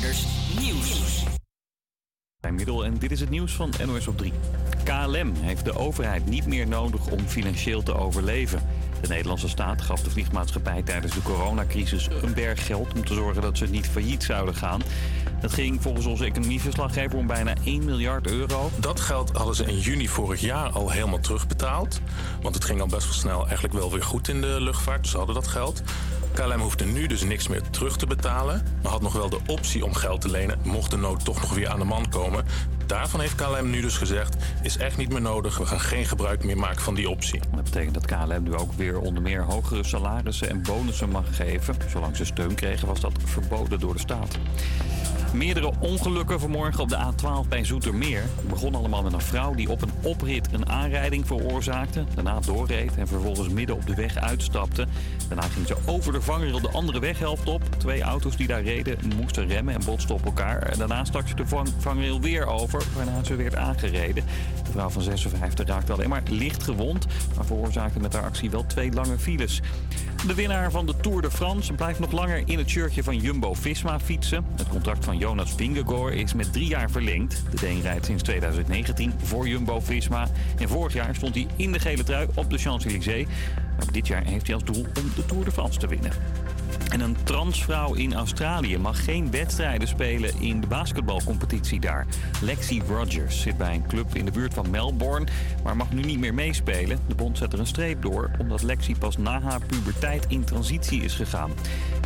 Traders Nieuws. Bij Middel en dit is het nieuws van NOS op 3. KLM heeft de overheid niet meer nodig om financieel te overleven. De Nederlandse staat gaf de vliegmaatschappij tijdens de coronacrisis een berg geld om te zorgen dat ze niet failliet zouden gaan. Dat ging volgens onze economieverslaggever om bijna 1 miljard euro. Dat geld hadden ze in juni vorig jaar al helemaal terugbetaald. Want het ging al best wel snel eigenlijk wel weer goed in de luchtvaart. Dus ze hadden dat geld. KLM hoefde nu dus niks meer terug te betalen. Maar had nog wel de optie om geld te lenen. Mocht de nood toch nog weer aan de man komen. Daarvan heeft KLM nu dus gezegd: is echt niet meer nodig. We gaan geen gebruik meer maken van die optie. Dat betekent dat KLM nu ook weer onder meer hogere salarissen en bonussen mag geven. Zolang ze steun kregen was dat verboden door de staat. Meerdere ongelukken vanmorgen op de A12 bij Zoetermeer. Het begon allemaal met een vrouw die op een oprit een aanrijding veroorzaakte. Daarna doorreed en vervolgens midden op de weg uitstapte. Daarna ging ze over de vangrail de andere weghelft op. Twee auto's die daar reden moesten remmen en botsten op elkaar. Daarna stak ze de vang vangrail weer over, waarna ze werd aangereden. De vrouw van 56 raakte alleen maar licht gewond, maar veroorzaakte met haar actie wel twee lange files. De winnaar van de Tour de France blijft nog langer in het shirtje van Jumbo-Visma fietsen. Het contract van Jonas Vingegaard is met drie jaar verlengd. De Deen rijdt sinds 2019 voor Jumbo-Visma. En vorig jaar stond hij in de gele trui op de Champs-Élysées. Maar dit jaar heeft hij als doel om de Tour de France te winnen. En een transvrouw in Australië mag geen wedstrijden spelen in de basketbalcompetitie daar. Lexi Rogers zit bij een club in de buurt van Melbourne, maar mag nu niet meer meespelen. De bond zet er een streep door, omdat Lexi pas na haar puberteit in transitie is gegaan.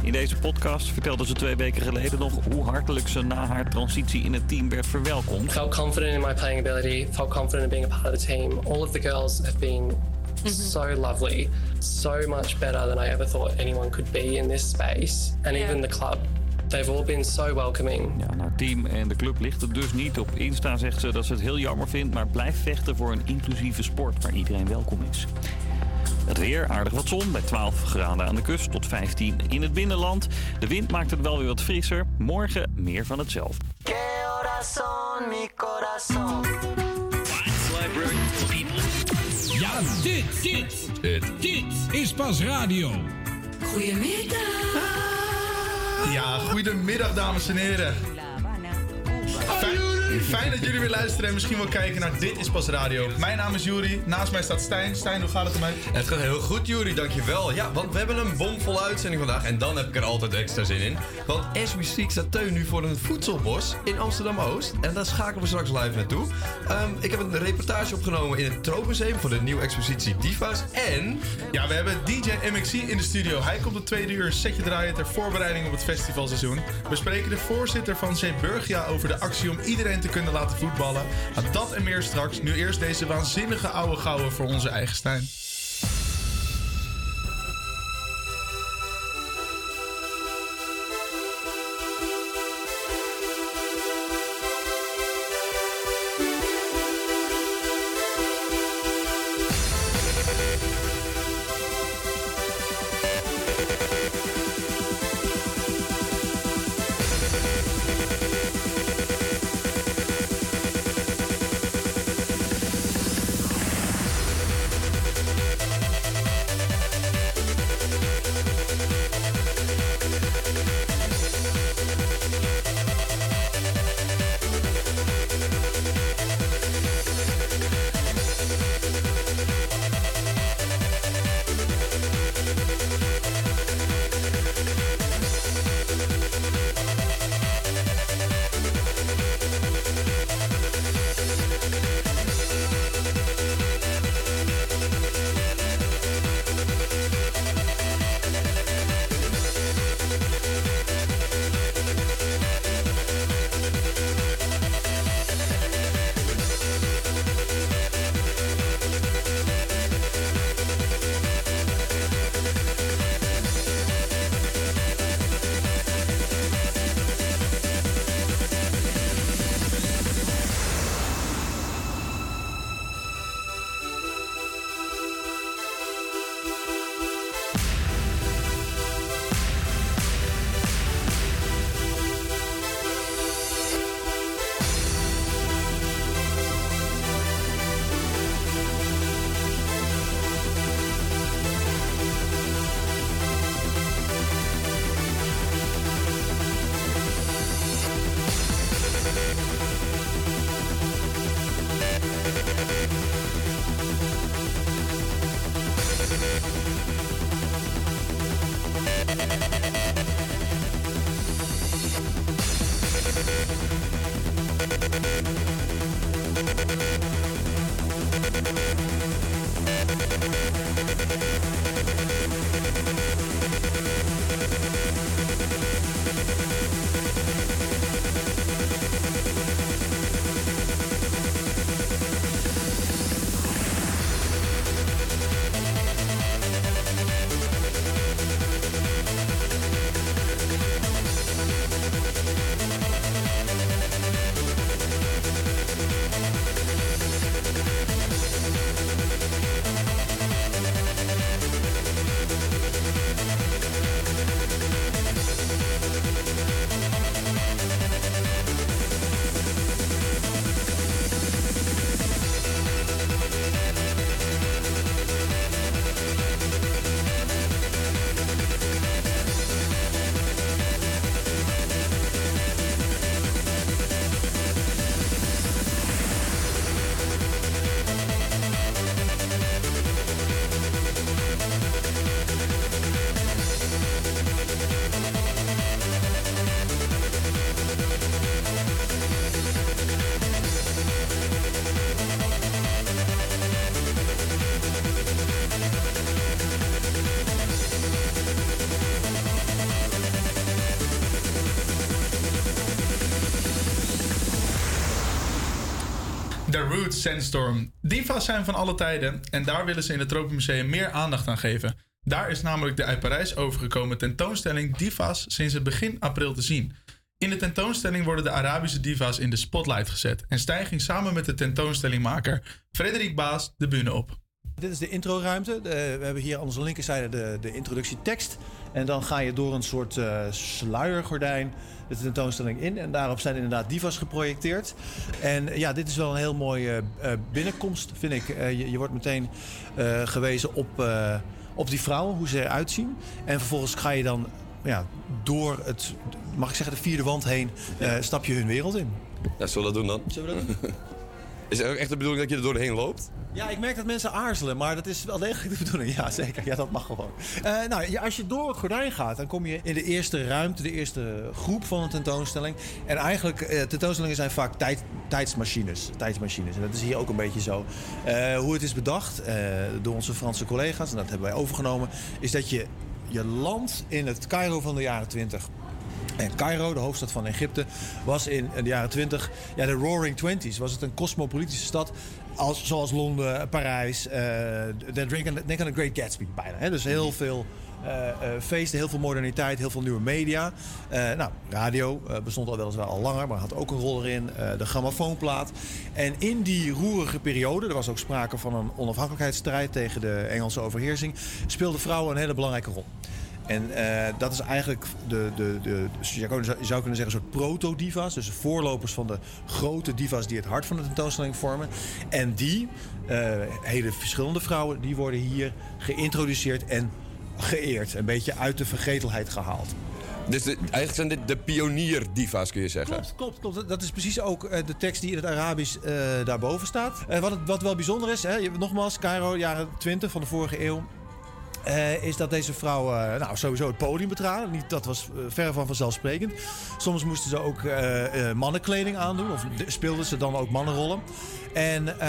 In deze podcast vertelde ze twee weken geleden nog hoe hartelijk ze na haar transitie in het team werd verwelkomd. Felt confident in my playing ability, felt confident in being a part of the team. All of the girls have been so lovely, so much better than I ever thought anyone could be in this space. And even the club, they've all been so welcoming. Ja, haar team en de club ligt het dus niet. Op Insta zegt ze dat ze het heel jammer vindt, maar blijft vechten voor een inclusieve sport waar iedereen welkom is. Het weer, aardig wat zon, bij 12 graden aan de kust tot 15 in het binnenland. De wind maakt het wel weer wat frisser. Morgen meer van hetzelfde. Ja, dit, dit, dit is pas radio. Goedemiddag. Ja, goedemiddag dames en heren. Fijn, fijn dat jullie weer luisteren en misschien wel kijken naar Dit is Pas Radio. Mijn naam is Juri, naast mij staat Stijn. Stijn, hoe gaat het ermee? Het gaat heel goed, Juri, dankjewel. Ja, want we hebben een bomvolle uitzending vandaag en dan heb ik er altijd extra zin in. Want as we speak staat Teun nu voor een voedselbos in Amsterdam-Oost. En daar schakelen we straks live naartoe. Ehm, ik heb een reportage opgenomen in het Tropenmuseum voor de nieuwe expositie Diva's. En... Ja, we hebben DJ MXC in de studio. Hij komt op tweede uur een setje draaien ter voorbereiding op het festivalseizoen. We spreken de voorzitter van Zeeburgia over de actie om iedereen te kunnen laten voetballen. Nou, dat en meer straks. Nu eerst deze waanzinnige oude gouden voor onze eigen Stijn. Roots Sandstorm. Diva's zijn van alle tijden en daar willen ze in het Tropenmuseum meer aandacht aan geven. Daar is namelijk de uit Parijs overgekomen tentoonstelling Diva's sinds het begin april te zien. In de tentoonstelling worden de Arabische diva's in de spotlight gezet en Stijn ging samen met de tentoonstellingmaker Frederik Baas de bühne op. Dit is de introruimte. We hebben hier aan onze linkerzijde de, de introductietekst. En dan ga je door een soort eh, sluiergordijn de tentoonstelling in. En daarop zijn inderdaad divas geprojecteerd. En eh, ja, dit is wel een heel mooie eh, eh, binnenkomst, vind ik. Eh, je, je wordt meteen eh, gewezen op, eh, op die vrouwen, hoe ze eruit zien. En vervolgens ga je dan ja, door het, mag ik zeggen, de vierde wand heen, eh, stap je hun wereld in. Ja, zullen we dat doen dan? Zullen we dat doen? Is het ook echt de bedoeling dat je er doorheen loopt? Ja, ik merk dat mensen aarzelen, maar dat is wel degelijk de bedoeling. Ja, zeker. Ja, dat mag gewoon. Eh, nou, als je door het gordijn gaat, dan kom je in de eerste ruimte, de eerste groep van een tentoonstelling. En eigenlijk, eh, tentoonstellingen zijn vaak tijd, tijdsmachines, tijdsmachines. En dat is hier ook een beetje zo. Eh, hoe het is bedacht door onze Franse collega's, en dat hebben wij overgenomen, is dat je je landt in het Cairo van de jaren 20. En Cairo, de hoofdstad van Egypte, was in de jaren 20, ja, de Roaring Twenties. Was het een cosmopolitische stad, als, zoals Londen, Parijs, eh, de- denk, aan, denk aan de Great Gatsby bijna. Hè? Dus heel veel eh, eh, feesten, heel veel moderniteit, heel veel nieuwe media. Eh, nou, radio eh, bestond al weliswaar al langer, maar had ook een rol erin. Eh, de grammofoonplaat. En in die roerige periode, er was ook sprake van een onafhankelijkheidsstrijd tegen de Engelse overheersing, speelden vrouwen een hele belangrijke rol. En eh, dat is eigenlijk de, de, de, je, zou, kunnen zeggen, een soort proto-diva's. Dus voorlopers van de grote diva's die het hart van de tentoonstelling vormen. En die, eh, hele verschillende vrouwen, die worden hier geïntroduceerd en geëerd. Een beetje uit de vergetelheid gehaald. Dus de- eigenlijk zijn dit de pionier-diva's, kun je zeggen. Klopt, klopt, klopt. Dat is precies ook eh, de tekst die in het Arabisch daarboven staat. Wat, het, wat wel bijzonder is, hè, nogmaals, Cairo, jaren 20 van de vorige eeuw. Eh, is dat deze vrouwen eh, nou, sowieso het podium betraden. Niet, dat was eh, verre van vanzelfsprekend. Soms moesten ze ook mannenkleding aandoen. Of de- speelden ze dan ook mannenrollen. En, eh,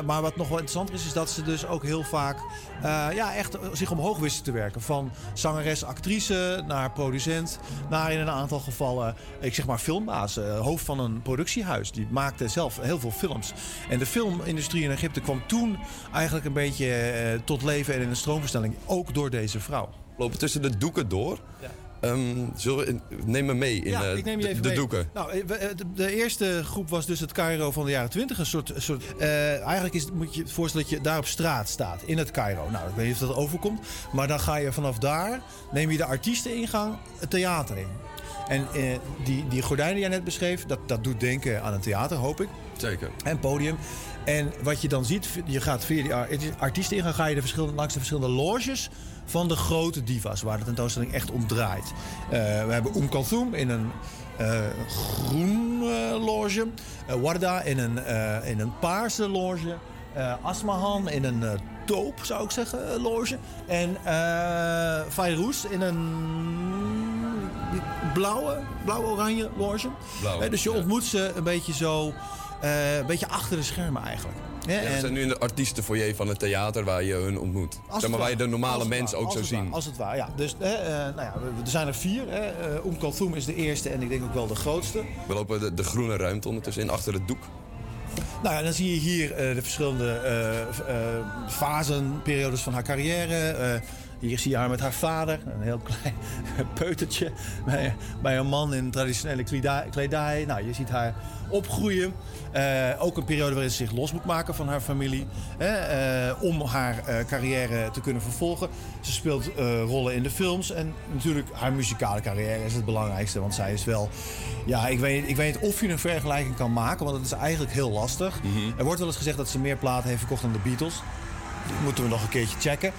maar wat nog wel interessanter is, is dat ze dus ook heel vaak eh, ja, echt zich omhoog wisten te werken. Van zangeres, actrice naar producent, naar in een aantal gevallen, ik zeg maar filmbaas, eh, hoofd van een productiehuis. Die maakte zelf heel veel films. En de filmindustrie in Egypte kwam toen eigenlijk een beetje tot leven en in een stroomversnelling. Ook door deze vrouw. Lopen tussen de doeken door. Ehm, zullen we, neem me mee in ja, eh, neem de, even de mee. doeken. Nou, eh, eh, de, eerste groep was dus het Cairo van de jaren 20. Een soort, soort, eigenlijk is, moet je je voorstellen dat je daar op straat staat, in het Cairo. Nou, ik weet niet of dat overkomt. Maar dan ga je vanaf daar, neem je de artiesteningang het theater in. En die, die gordijnen die jij net beschreef, dat, dat doet denken aan een theater, hoop ik. Zeker. En podium. En wat je dan ziet, je gaat via die ar- artiesteningang ga je de verschillende, langs de verschillende loges van de grote divas, waar de tentoonstelling echt om draait. Eh, we hebben Oum Kalthoum in een eh, groen eh, loge, Warda in een, in een paarse loge, Asmahan in een toop, zou ik zeggen, loge. En Fayrouz in een blauwe, blauw-oranje loge. Dus je ja. ontmoet ze een beetje zo, een beetje achter de schermen eigenlijk. Ja, we en- zijn nu in de artiestenfoyer van het theater waar je hun ontmoet. Als Zeg maar, waar je de normale mensen ook als zo het ware, zien. Als het waar, ja. Dus eh, nou ja, we- er zijn er vier. Eh, Kalthoum is de eerste en ik denk ook wel de grootste. We lopen de, de groene ruimte ondertussen in, achter het doek. Nou ja, dan zie je hier eh, de verschillende v- eh, fasen, periodes van haar carrière. Hier zie je haar met haar vader, een heel klein peutertje. Bij, bij een man in traditionele kledij. Nou, je ziet haar opgroeien. Eh, ook een periode waarin ze zich los moet maken van haar familie. Hè, eh, om haar eh, carrière te kunnen vervolgen. Ze speelt rollen in de films. En natuurlijk haar muzikale carrière is het belangrijkste. Want zij is wel... Ja, ik weet, ik weet niet of je een vergelijking kan maken. Want het is eigenlijk heel lastig. Er wordt wel eens gezegd dat ze meer platen heeft verkocht dan de Beatles. Dat moeten we nog een keertje checken.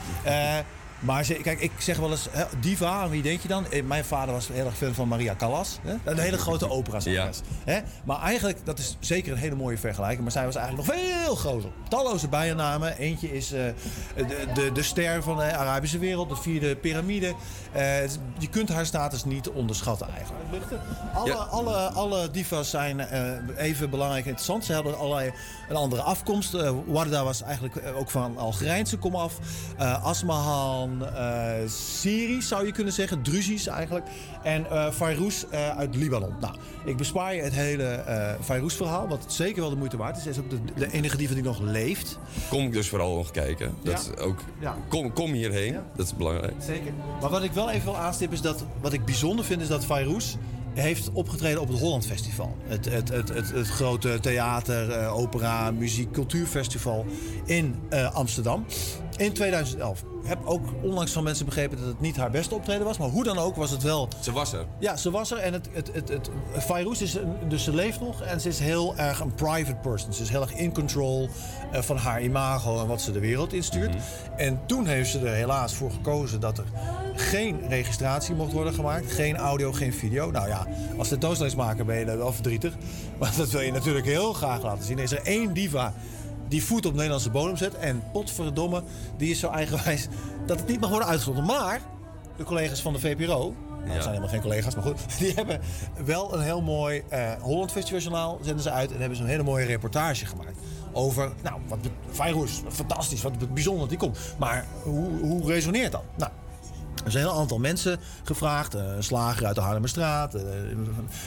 Maar ze, kijk, ik zeg wel eens, hè, diva, aan wie denk je dan? Eh, Mijn vader was heel erg fan van Maria Callas. Hè? Een hele grote operazangeres. Hè? Maar eigenlijk, dat is zeker een hele mooie vergelijking. Maar zij was eigenlijk nog veel groter. Talloze bijnamen. Eentje is eh, de, de, de ster van de Arabische wereld. De vierde piramide. Eh, je kunt haar status niet onderschatten eigenlijk. Alle, Ja. alle, alle divas zijn eh, even belangrijk en interessant. Ze hebben allerlei een andere afkomst. Warda was eigenlijk ook van Algerijnse komaf. Eh Asmahan, eh Syrisch zou je kunnen zeggen. Druzisch eigenlijk. En eh, uit Libanon. Nou, ik bespaar je het hele eh Fayrouz verhaal. Wat zeker wel de moeite waard is. Zij is ook de, de enige diva die nog leeft. Kom dus vooral nog kijken. Dat Ja. ook, Ja. kom, kom hierheen, Ja. dat is belangrijk. Zeker. Maar wat ik wel even wil aanstippen is dat... Wat ik bijzonder vind is dat Fayrouz heeft opgetreden op het Holland Festival. Het, het, het, het, het grote theater, opera, muziek, cultuurfestival in Amsterdam. In 2011. Ik heb ook onlangs van mensen begrepen dat het niet haar beste optreden was. Maar hoe dan ook was het wel Ze was er. ja, ze was er en het, het, het, het, is, een- dus ze leeft nog en ze is heel erg een private person. Ze is heel erg in control eh, van haar imago en wat ze de wereld instuurt. En toen heeft ze er helaas voor gekozen dat er geen registratie mocht worden gemaakt. Geen audio, geen video. Nou ja, als tentoonstellingsmaker ben je dan wel verdrietig. Maar dat wil je natuurlijk heel graag laten zien. Is er één diva die voet op Nederlandse bodem zet. En potverdomme, die is zo eigenwijs dat het niet mag worden uitgezonden. Maar de collega's van de VPRO, nou, dat zijn helemaal geen collega's, maar goed, die hebben wel een heel mooi eh, Holland Festival Journaal zenden ze uit en hebben ze een hele mooie reportage gemaakt. Over, nou, wat wat fantastisch, wat bijzonder dat die komt. Maar hoe, hoe resoneert dat? Nou, er zijn een heel aantal mensen gevraagd. eh, Een slager uit de Haarlemmerstraat, eh,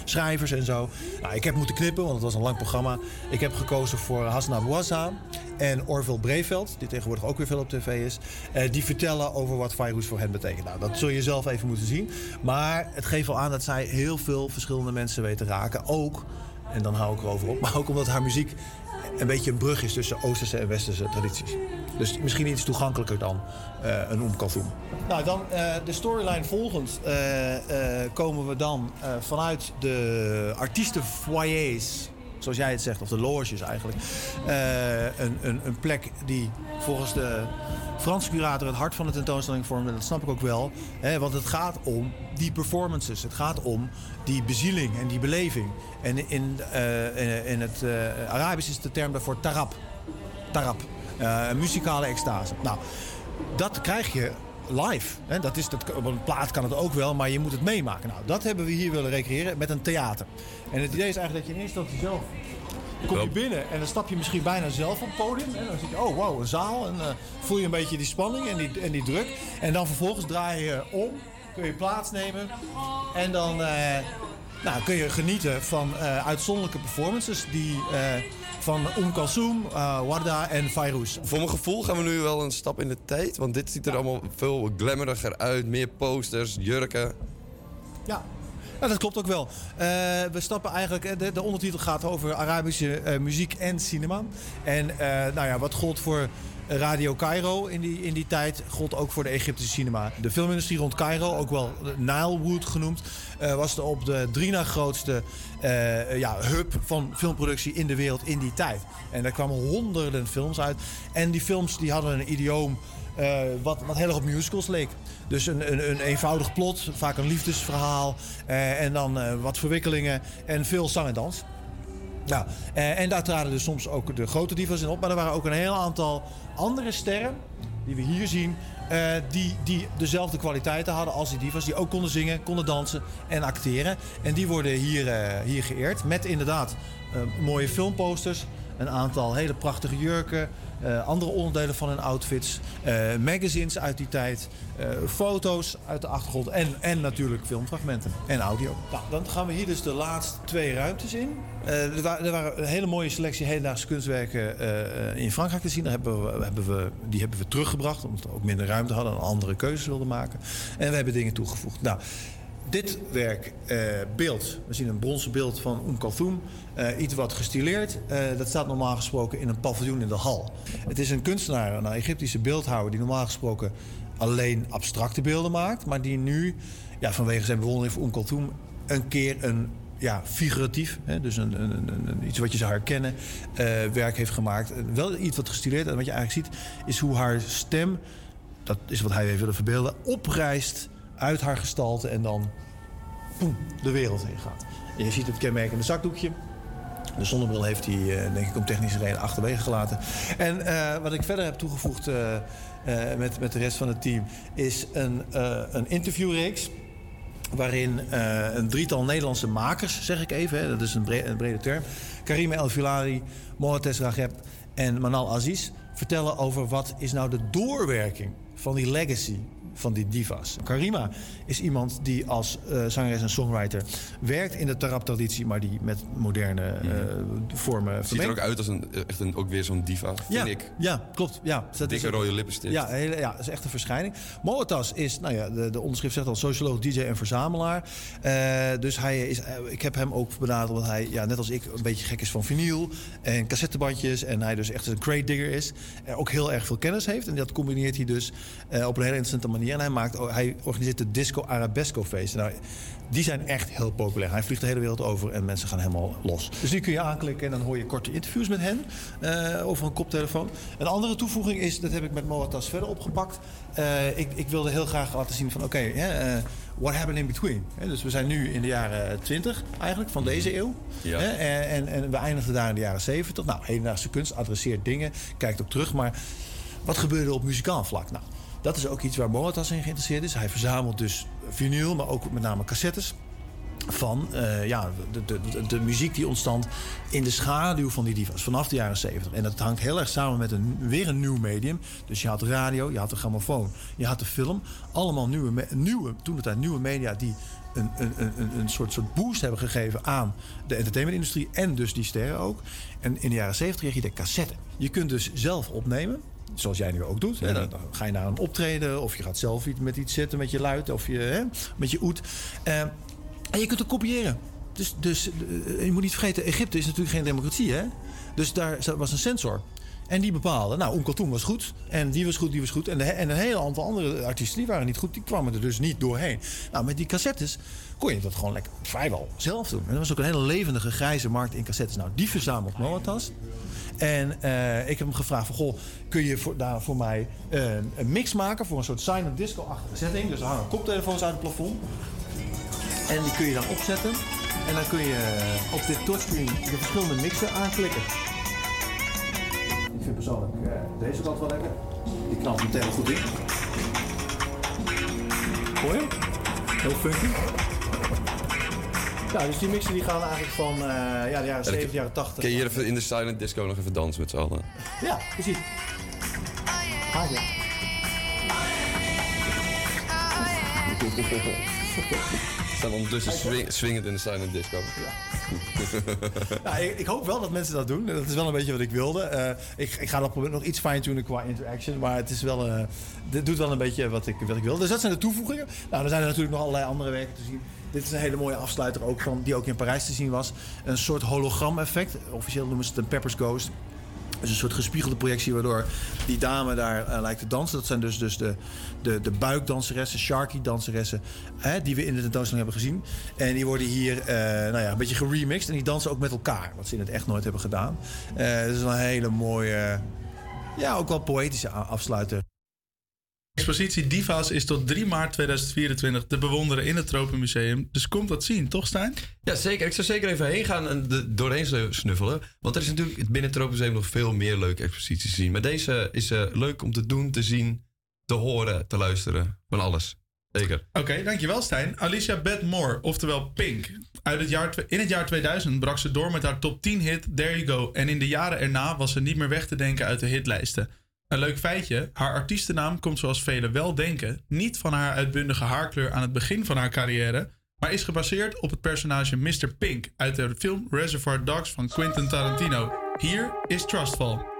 schrijvers en zo. Nou, ik heb moeten knippen, want het was een lang programma. Ik heb gekozen voor Hassan Abouazza en Orville Breveld, die tegenwoordig ook weer veel op tv is. eh, die vertellen over wat Fayrouz voor hen betekent. Nou, dat zul je zelf even moeten zien. Maar het geeft wel aan dat zij heel veel verschillende mensen weet te raken. Ook, en dan hou ik erover op, maar ook omdat haar muziek een beetje een brug is tussen Oosterse en Westerse tradities. Dus misschien iets toegankelijker dan eh, een Oom. Nou, dan eh, de storyline volgend eh, komen we dan vanuit de artiestenfoyers, zoals jij het zegt, of de loges eigenlijk. een, een, een plek die volgens de Franse curator het hart van de tentoonstelling vormde. Dat snap ik ook wel. Hè, want het gaat om die performances. Het gaat om die bezieling en die beleving. En in, eh, in, in het eh, Arabisch is de term daarvoor tarab. Tarab. Eh, muzikale extase. Nou, dat krijg je live. Hè? Dat is, dat, op een plaat kan het ook wel, maar je moet het meemaken. Nou, dat hebben we hier willen recreëren met een theater. En het idee is eigenlijk dat je in eerste instantie zelf... Kom je binnen en dan stap je misschien bijna zelf op het podium. En dan zie je, oh wow, een zaal. En eh, voel je een beetje die spanning en die, en die druk. En dan vervolgens draai je om, kun je plaatsnemen. En dan eh, nou, kun je genieten van eh, uitzonderlijke performances die... eh, van Oum Kalsoum, Warda en Fayrouz. Voor mijn gevoel gaan we nu wel een stap in de tijd. Want dit ziet er allemaal veel glamouriger uit. Meer posters, jurken. Ja. Ja, dat klopt ook wel. We stappen eigenlijk, de, de ondertitel gaat over Arabische muziek en cinema. En nou ja, wat gold voor Radio Cairo in die, in die tijd, gold ook voor de Egyptische cinema. De filmindustrie rond Cairo, ook wel Nilewood genoemd, eh, was de op de drie na grootste eh, ja, hub van filmproductie in de wereld in die tijd. En daar kwamen honderden films uit. En die films die hadden een idioom eh, wat, wat heel erg op musicals leek. Dus een, een, een eenvoudig plot, vaak een liefdesverhaal. en dan wat verwikkelingen en veel zang en dans. Nou, eh, en daar traden dus soms ook de grote divas in op. Maar er waren ook een heel aantal andere sterren, die we hier zien... eh, die, die dezelfde kwaliteiten hadden als die divas. Die ook konden zingen, konden dansen en acteren. En die worden hier, eh, hier geëerd. Met inderdaad mooie filmposters. Een aantal hele prachtige jurken. Eh, andere onderdelen van hun outfits. eh, magazines uit die tijd. eh, foto's uit de achtergrond. En, en natuurlijk filmfragmenten. En audio. Nou, dan gaan we hier dus de laatste twee ruimtes in. Er, er waren een hele mooie selectie hedendaagse kunstwerken in Frankrijk te zien. Daar hebben we, hebben we, die hebben we teruggebracht. Omdat we ook minder ruimte hadden en andere keuzes wilden maken. En we hebben dingen toegevoegd. Nou, dit werk, eh, beeld, we zien een bronzen beeld van eh, iets wat gestileerd. Eh, dat staat normaal gesproken in een paviljoen in de hal. Het is een kunstenaar, een Egyptische beeldhouwer... die normaal gesproken alleen abstracte beelden maakt... maar die nu, ja, vanwege zijn bewondering voor Kalthoum... een keer een ja, figuratief, hè, dus een, een, een, iets wat je zou herkennen, werk heeft gemaakt. Wel iets wat gestileerd. En wat je eigenlijk ziet, is hoe haar stem... dat is wat hij heeft willen verbeelden... oprijst uit haar gestalte en dan de wereld heen gaat. En je ziet het kenmerkende zakdoekje. De zonnebril heeft hij, eh, denk ik, om technische redenen achterwege gelaten. En eh, wat ik verder heb toegevoegd eh, met, met de rest van het team... is een, een interviewreeks waarin een drietal Nederlandse makers, zeg ik even... Hè, dat is een, bre- een brede term... Karime El Filari, Mohates Rageb en Manal Aziz... vertellen over wat is nou de doorwerking van die legacy van die divas. Karima is iemand die als eh, zangeres en songwriter werkt in de tarab-traditie... maar die met moderne eh, vormen Ziet er ook uit als een, echt een, ook weer zo'n diva, vind Ja, ik. ja, klopt. Ja, Dus dat Dikke is rode lippenstift. Ja, hele, ja, dat is echt een verschijning. Moatas is, nou ja, de, de onderschrift zegt al, socioloog, DJ en verzamelaar. Eh, dus hij is, eh, ik heb hem ook benaderd omdat hij, ja, net als ik, een beetje gek is van vinyl en cassettebandjes. En hij dus echt een crate digger is. En ook heel erg veel kennis heeft. En dat combineert hij dus eh, op een hele interessante manier. En hij, maakt, hij organiseert de Disco Arabesco feesten. Nou, die zijn echt heel populair. Hij vliegt de hele wereld over en mensen gaan helemaal los. Dus die kun je aanklikken en dan hoor je korte interviews met hen eh, over een koptelefoon. Een andere toevoeging is, dat heb ik met Moatas verder opgepakt. Eh, ik, ik wilde heel graag laten zien van oké, eh, what happened in between? Dus we zijn nu in de jaren 20 eigenlijk van deze eeuw. Ja. Hè, en, en, en we eindigden daar in de jaren 70. Nou, hedendaagse kunst adresseert dingen, kijkt ook terug. Maar wat gebeurde op muzikaal vlak? Nou, dat is ook iets waar Moatas in geïnteresseerd is. Hij verzamelt dus vinyl, maar ook met name cassettes van eh, ja, de, de, de, muziek die ontstond in de schaduw van die divas vanaf de jaren 70. En dat hangt heel erg samen met een, weer een nieuw medium. Dus je had radio, je had de grammofoon, je had de film. Allemaal nieuwe, nieuwe toen het nieuwe media die een, een, een, een- een soort, soort boost hebben gegeven aan de entertainmentindustrie en dus die sterren ook. En in de jaren 70 kreeg je de cassette. Je kunt dus zelf opnemen. Zoals jij nu ook doet. Hè? Dan, ga je naar een optreden of je gaat zelf iets met iets zitten met je luid of je, hè, met je oet. Eh, en je kunt het kopiëren. Dus, dus eh, je moet niet vergeten, Egypte is natuurlijk geen democratie, hè? Dus daar was een censor. En die bepaalde, nou, Oom was goed. En die was goed, die was goed. En, de, en een heel aantal andere artiesten, die waren niet goed. Die kwamen er dus niet doorheen. Nou, met die cassettes kon je dat gewoon lekker vrijwel zelf doen. En er was ook een hele levendige grijze markt in cassettes. Nou, die verzamelt Moatas. En eh, ik heb hem gevraagd van, goh, kun je daar voor mij eh, een mix maken... voor een soort silent disco-achtige setting. Dus er hangen koptelefoons uit het plafond. En die kun je dan opzetten. En dan kun je op dit touchscreen de verschillende mixen aanklikken. Ik vind persoonlijk eh, deze kant wel lekker. Die knapt meteen goed in. Hoor? Heel funky. Ja, dus die mixen die gaan eigenlijk van eh, ja, de jaren 70, jaren 80. Kun je hier even in de silent disco nog even dansen met z'n allen? Ja, precies. Je. We staan ondertussen swing, swingend in de silent disco. Nou, ik, hoop wel dat mensen dat doen. Dat is wel een beetje wat ik wilde. Eh, ik, ik ga dat proberen nog iets fine-tunen qua interaction. Maar het is wel, eh, dit doet wel een beetje wat ik, wat ik wil. Dus dat zijn de toevoegingen. Nou, er zijn natuurlijk nog allerlei andere werken te zien. Dit is een hele mooie afsluiter ook van, die ook in Parijs te zien was. Een soort hologram-effect. Officieel noemen ze het een Pepper's Ghost. Dus een soort gespiegelde projectie waardoor die dame daar eh, lijkt te dansen. Dat zijn dus, dus de, de, de buikdanseressen, Sharky-danseressen... Die we in de tentoonstelling hebben gezien. En die worden hier eh, nou ja, een beetje geremixed. En die dansen ook met elkaar, wat ze in het echt nooit hebben gedaan. Eh dat is een hele mooie, ja, ook wel poëtische afsluiter. Expositie Diva's is tot 3 maart 2024 te bewonderen in het Tropenmuseum. Dus komt dat zien, toch Stijn? Ja, zeker. Ik zou zeker even heen gaan en de, doorheen snuffelen. Want er is natuurlijk binnen het Tropenmuseum nog veel meer leuke exposities te zien. Maar deze is eh, leuk om te doen, te zien, te horen, te luisteren. Van alles. Zeker. Oké, dankjewel Stijn. Alicia Beth Moore, oftewel Pink. Uit het jaar, in het jaar 2000 brak ze door met haar top 10 hit There You Go. En in de jaren erna was ze niet meer weg te denken uit de hitlijsten. Een leuk feitje, haar artiestennaam komt zoals velen wel denken... niet van haar uitbundige haarkleur aan het begin van haar carrière... maar is gebaseerd op het personage Mr. Pink... uit de film Reservoir Dogs van Quentin Tarantino. Hier is Trustfall.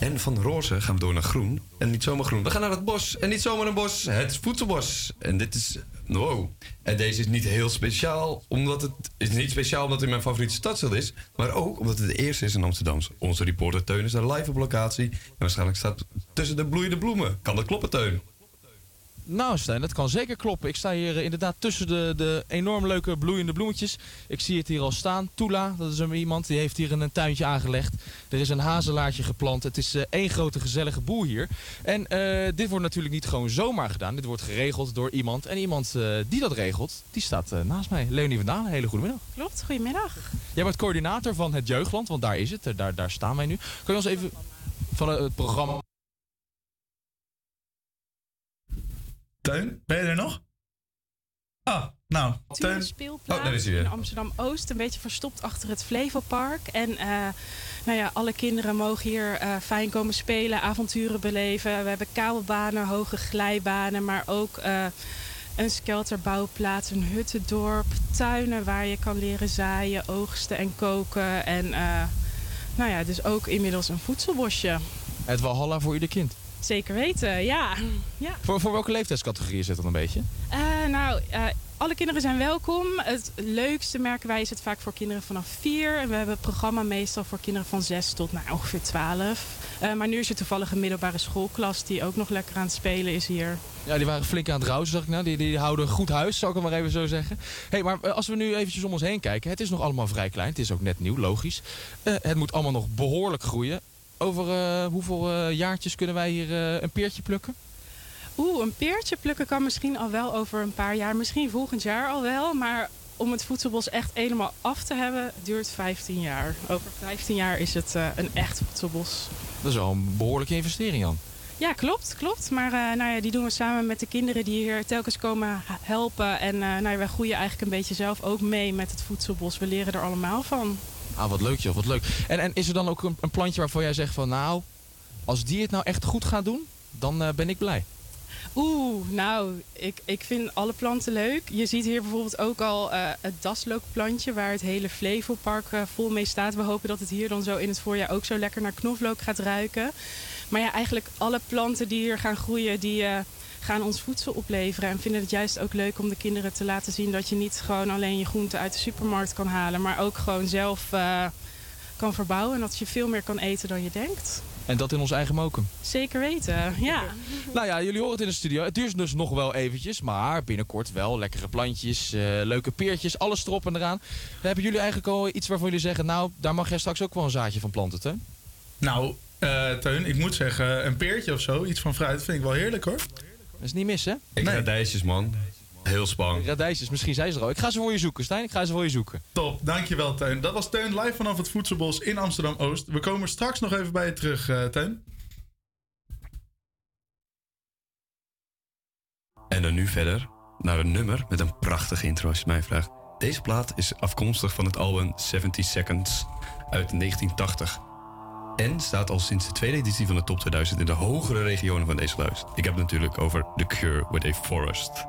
En van roze gaan we door naar groen. En niet zomaar groen. We gaan naar het bos. En niet zomaar een bos. Het voedselbos. En dit is... Wow. En deze is niet heel speciaal. Omdat het is niet speciaal omdat het mijn favoriete stadsdeel is. Maar ook omdat het de eerste is in Amsterdam. Onze reporter Teun is daar live op locatie. En waarschijnlijk staat tussen de bloeiende bloemen. Kan dat kloppen, Teun? Nou, Stijn, dat kan zeker kloppen. Ik sta hier eh, inderdaad tussen de, de enorm leuke bloeiende bloemetjes. Ik zie het hier al staan. Tula, dat is een iemand, die heeft hier een, een tuintje aangelegd. Er is een hazelaartje geplant. Het is eh, één grote gezellige boel hier. En eh, dit wordt natuurlijk niet gewoon zomaar gedaan. Dit wordt geregeld door iemand. En iemand die dat regelt, die staat naast mij. Leonie van Dalen, hele goede middag. Klopt, goedemiddag. Jij bent coördinator van het Jeugdland, want daar is het. Daar, daar staan wij nu. Kun je ons even van het programma... Teun, ben je er nog? Ah, nou, Teun. speelplaats Oh, daar is hij weer. in Amsterdam-Oost. Een beetje verstopt achter het Flevopark. En eh, nou ja, alle kinderen mogen hier eh, fijn komen spelen, avonturen beleven. We hebben kabelbanen, hoge glijbanen, maar ook eh, een skelterbouwplaats, een huttendorp, tuinen waar je kan leren zaaien, oogsten en koken. En eh, nou ja, dus ook inmiddels een voedselbosje. Het Walhalla voor ieder kind. Zeker weten, ja. ja. Voor, voor welke leeftijdscategorie is het dan een beetje? Eh, nou, eh, alle kinderen zijn welkom. Het leukste merken wij is het vaak voor kinderen vanaf vier. En we hebben het programma meestal voor kinderen van zes tot nou, ongeveer twaalf. Eh, maar nu is er toevallig een middelbare schoolklas die ook nog lekker aan het spelen is hier. Ja, die waren flink aan het rouwen, zag ik nou. Die, die houden goed huis, zou ik het maar even zo zeggen. hey, maar als we nu eventjes om ons heen kijken. Het is nog allemaal vrij klein. Het is ook net nieuw, logisch. Het moet allemaal nog behoorlijk groeien. Over eh, hoeveel eh, jaartjes kunnen wij hier eh, een peertje plukken? Oeh, een peertje plukken kan misschien al wel over een paar jaar. Misschien volgend jaar al wel. Maar om het voedselbos echt helemaal af te hebben, duurt 15 jaar. Over 15 jaar is het een echt voedselbos. Dat is wel een behoorlijke investering, Jan. Ja, klopt, klopt. Maar nou ja, die doen we samen met de kinderen die hier telkens komen helpen. En nou ja, wij groeien eigenlijk een beetje zelf ook mee met het voedselbos. We leren er allemaal van. Ah, wat leuk joh, wat leuk. En, en is er dan ook een, een plantje waarvan jij zegt van... Nou, als die het nou echt goed gaat doen, dan eh, ben ik blij. Oeh, nou, ik, ik vind alle planten leuk. Je ziet hier bijvoorbeeld ook al eh, het daslookplantje waar het hele Flevopark eh, vol mee staat. We hopen dat het hier dan zo in het voorjaar ook zo lekker naar knoflook gaat ruiken. Maar ja, eigenlijk alle planten die hier gaan groeien, die gaan ons voedsel opleveren. En vinden het juist ook leuk om de kinderen te laten zien dat je niet gewoon alleen je groenten uit de supermarkt kan halen. Maar ook gewoon zelf eh, kan verbouwen en dat je veel meer kan eten dan je denkt. En dat in ons eigen mokum. Zeker weten, ja. Nou ja, jullie horen het in de studio. Het duurt dus nog wel eventjes, maar binnenkort wel lekkere plantjes, eh, leuke peertjes, alles erop en eraan. Hebben jullie eigenlijk al iets waarvan jullie zeggen, nou, daar mag jij straks ook wel een zaadje van planten, hè? Nou, eh, Teun, ik moet zeggen, een peertje of zo, iets van fruit, vind ik wel heerlijk hoor. Dat is niet mis, hè? Ik radijsjes, man. Heel spannend. Radijsjes, misschien zijn ze er al. Ik ga ze voor je zoeken, Stijn. Ik ga ze voor je zoeken. Top, dankjewel Teun. Dat was Teun live vanaf het Voedselbos in Amsterdam-Oost. We komen straks nog even bij je terug, eh, Teun. En dan nu verder naar een nummer met een prachtige intro, als je mij vraagt. Deze plaat is afkomstig van het album 70 Seconds uit 1980. En staat al sinds de tweede editie van de Top 2000 in de hogere regionen van deze lijst. Ik heb het natuurlijk over The Cure with a Forest.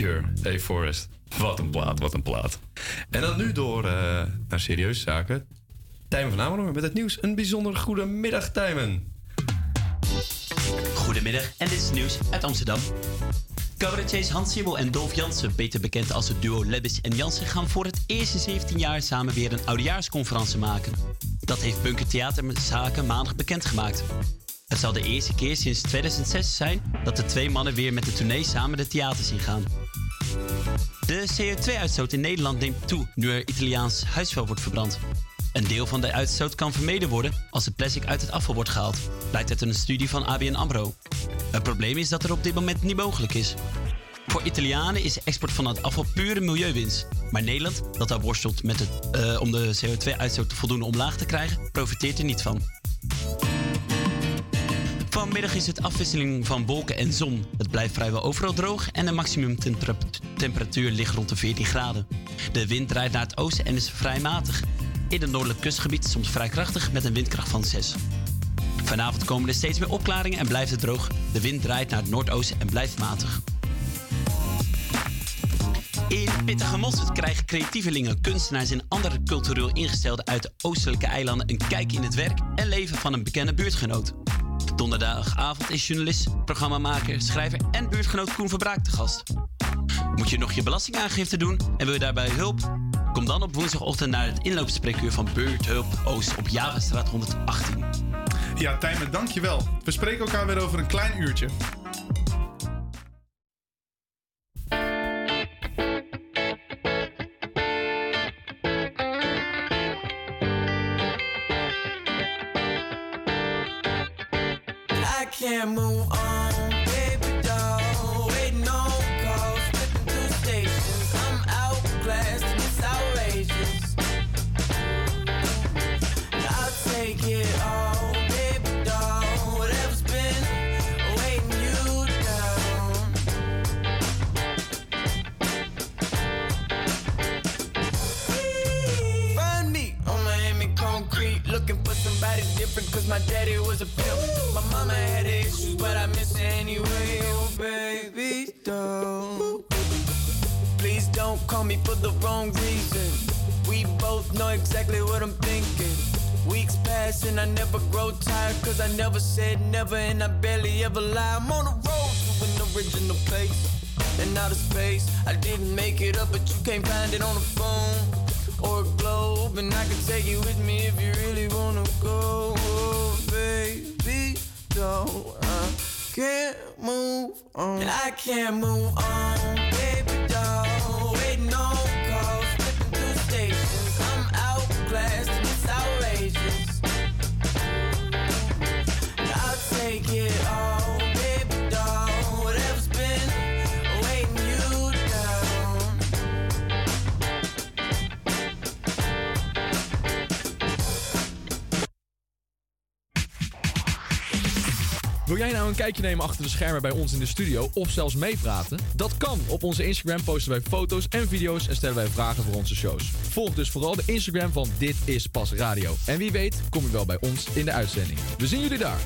Hey Forest. Wat een plaat, wat een plaat. En dan nu door eh, naar serieuze zaken. Tijmen van Amerongen met het nieuws. Een bijzonder goede middag, Tijmen. Goedemiddag en dit is nieuws uit Amsterdam. Cabaretiers Hans Sibbel en Dolf Jansen, beter bekend als het duo Lebbis en Jansen, gaan voor het eerste 17 jaar samen weer een oudejaarsconferentie maken. Dat heeft Bunker Theaterzaken maandag bekendgemaakt. Het zal de eerste keer sinds 2006 zijn dat de twee mannen weer met de tournee samen de theaters ingaan. De CO2-uitstoot in Nederland neemt toe nu er Italiaans huisvuil wordt verbrand. Een deel van de uitstoot kan vermeden worden als het plastic uit het afval wordt gehaald, blijkt uit een studie van ABN AMRO. Het probleem is dat er op dit moment niet mogelijk is. Voor Italianen is export van het afval pure milieuwinst. Maar Nederland, dat daar worstelt met het, eh, om de CO2-uitstoot voldoende omlaag te krijgen, profiteert er niet van. Vanmiddag is het afwisseling van wolken en zon. Het blijft vrijwel overal droog en de maximumtemperatuur ligt rond de 14 graden. De wind draait naar het oosten en is vrij matig. In het noordelijk kustgebied soms vrij krachtig met een windkracht van 6. Vanavond komen er steeds meer opklaringen en blijft het droog. De wind draait naar het noordoosten en blijft matig. In Pittige Mosterd krijgen creatievelingen, kunstenaars en andere cultureel ingestelden uit de oostelijke eilanden een kijk in het werk en leven van een bekende buurtgenoot. Donderdagavond is journalist, programmamaker, schrijver en buurtgenoot Koen Verbraak te gast. Moet je nog je belastingaangifte doen en wil je daarbij hulp? Kom dan op woensdagochtend naar het inloopspreekuur van Buurthulp Oost op Javastraat 118. Ja, Tijmen, dankjewel. We spreken elkaar weer over een klein uurtje. My daddy was a pimp. My mama had issues, but I miss her anyway. Oh, baby, don't. Please don't call me for the wrong reason. We both know exactly what I'm thinking. Weeks pass and I never grow tired. Cause I never said never and I barely ever lie. I'm on the road to an original place. And out of space, I didn't make it up, but you can't find it on the phone or a globe. And I can take you with me if you really wanna go, oh, baby. Don't I can't move on. I can't move on, baby Wil jij nou een kijkje nemen achter de schermen bij ons in de studio of zelfs meepraten? Dat kan. Op onze Instagram posten wij foto's en video's en stellen wij vragen voor onze shows. Volg dus vooral de Instagram van Dit is Pas Radio. En wie weet kom je wel bij ons in de uitzending. We zien jullie daar.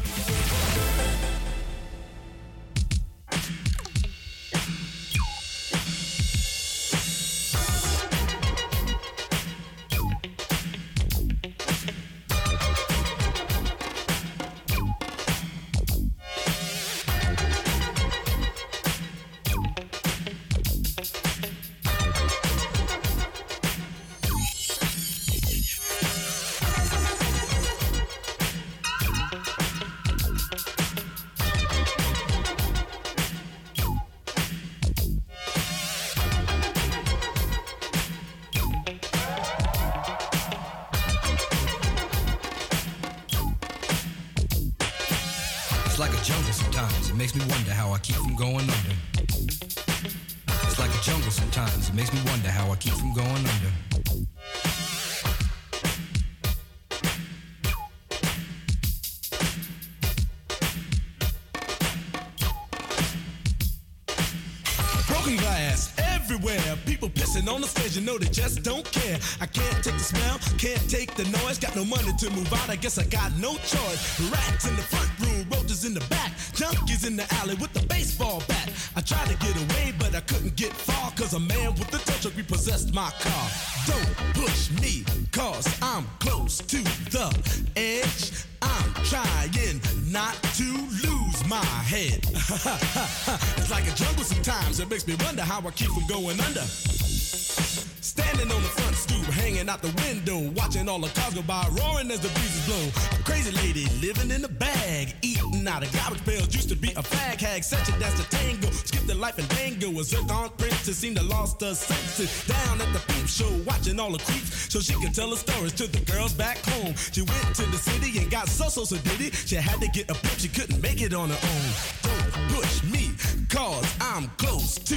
Going under. It's like a jungle sometimes. It makes me wonder how I keep from going under. Broken glass everywhere. People pissing on the stage, you know they just don't care. I can't take the smell, can't take the noise. Got no money to move out, I guess I got no choice. Rats in the front room, roaches in the back. Junkies in the alley with tried to get away, but I couldn't get far, cause a man with a tow truck repossessed my car. Don't push me, cause I'm close to the edge. I'm trying not to lose my head. it's like a jungle sometimes, it makes me wonder how I keep from going under. Standing on the front stoop, hanging out the window, watching all the cars go by, roaring as the breezes blow. A crazy lady living in a bag, eating out of garbage pails. Used to be a fag hag, such a dance to tango. Skipped the life and dango. A zircon princess seemed to lost her senses. Down at the peep show, watching all the creeps, so she could tell her stories to the girls back home. She went to the city and got so so so did it. She had to get a pimp, she couldn't make it on her own. Don't push me, cause I'm close to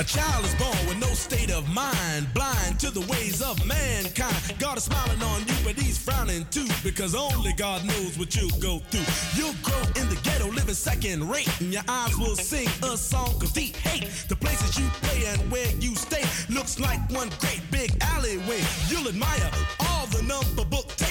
A child is born with no state of mind, blind to the ways of mankind. God is smiling on you, but he's frowning too, because only God knows what you'll go through. You'll grow in the ghetto, living second rate, and your eyes will sing a song of deep hate. The places you play and where you stay looks like one great big alleyway. You'll admire all the number book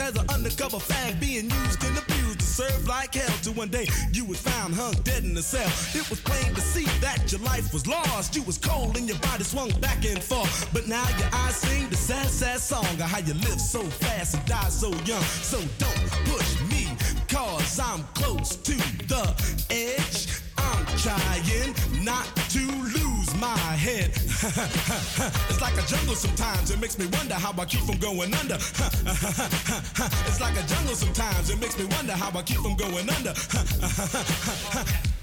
as an undercover fag, being used and abused to serve like hell. To one day you was found hung dead in a cell. It was plain to see that your life was lost. You was cold and your body swung back and forth. But now your eyes sing the sad, sad song of how you live so fast and die so young. So don't push me, cause I'm close to the edge. I'm trying not to lose my head. it's like a jungle sometimes, it makes me wonder how I keep from going under. it's like a jungle sometimes, it makes me wonder how I keep from going under.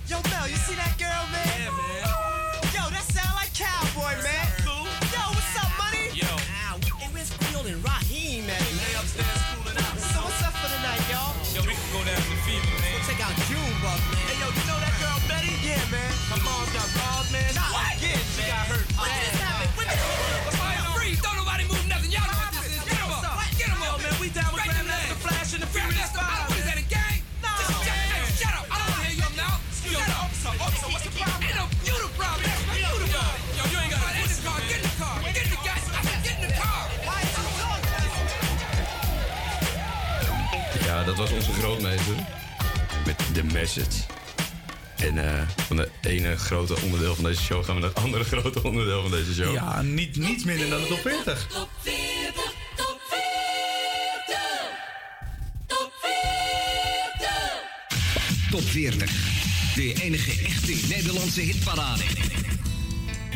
Yo, Mel, you see that girl, man? Yeah, man. Yo, that sound like cowboy, man. dat was onze grootmeester. Met The Message. En eh, van het ene grote onderdeel van deze show gaan we naar het andere grote onderdeel van deze show. Ja, niet, niets minder dan de top 40. Top 40, top 40. Top 40. Top 40. De enige echte Nederlandse hitparade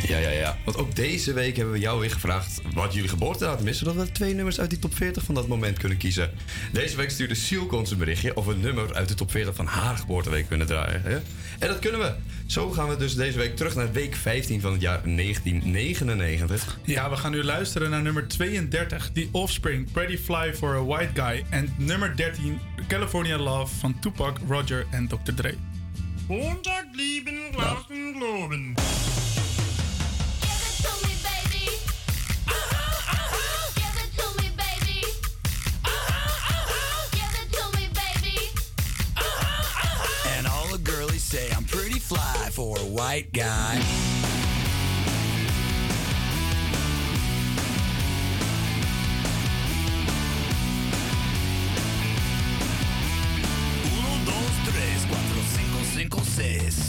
ja, ja, ja. Want ook deze week hebben we jou weer gevraagd wat jullie geboortedatum is, zodat we twee nummers uit die top 40 van dat moment kunnen kiezen. Deze week stuurde Sielke ons een berichtje of een nummer uit de top 40 van haar geboorteweek kunnen draaien. Hè? En dat kunnen we. Zo gaan we dus deze week terug naar week 15 van het jaar 1999. Ja, we gaan nu luisteren naar nummer 32, The Offspring, Pretty Fly for a White Guy. En nummer 13, California Love van Tupac, Roger en Dr. Dre. Montag lieben, globen. fly for a white guy. Uno, dos, tres, cuatro, cinco, cinco, seis.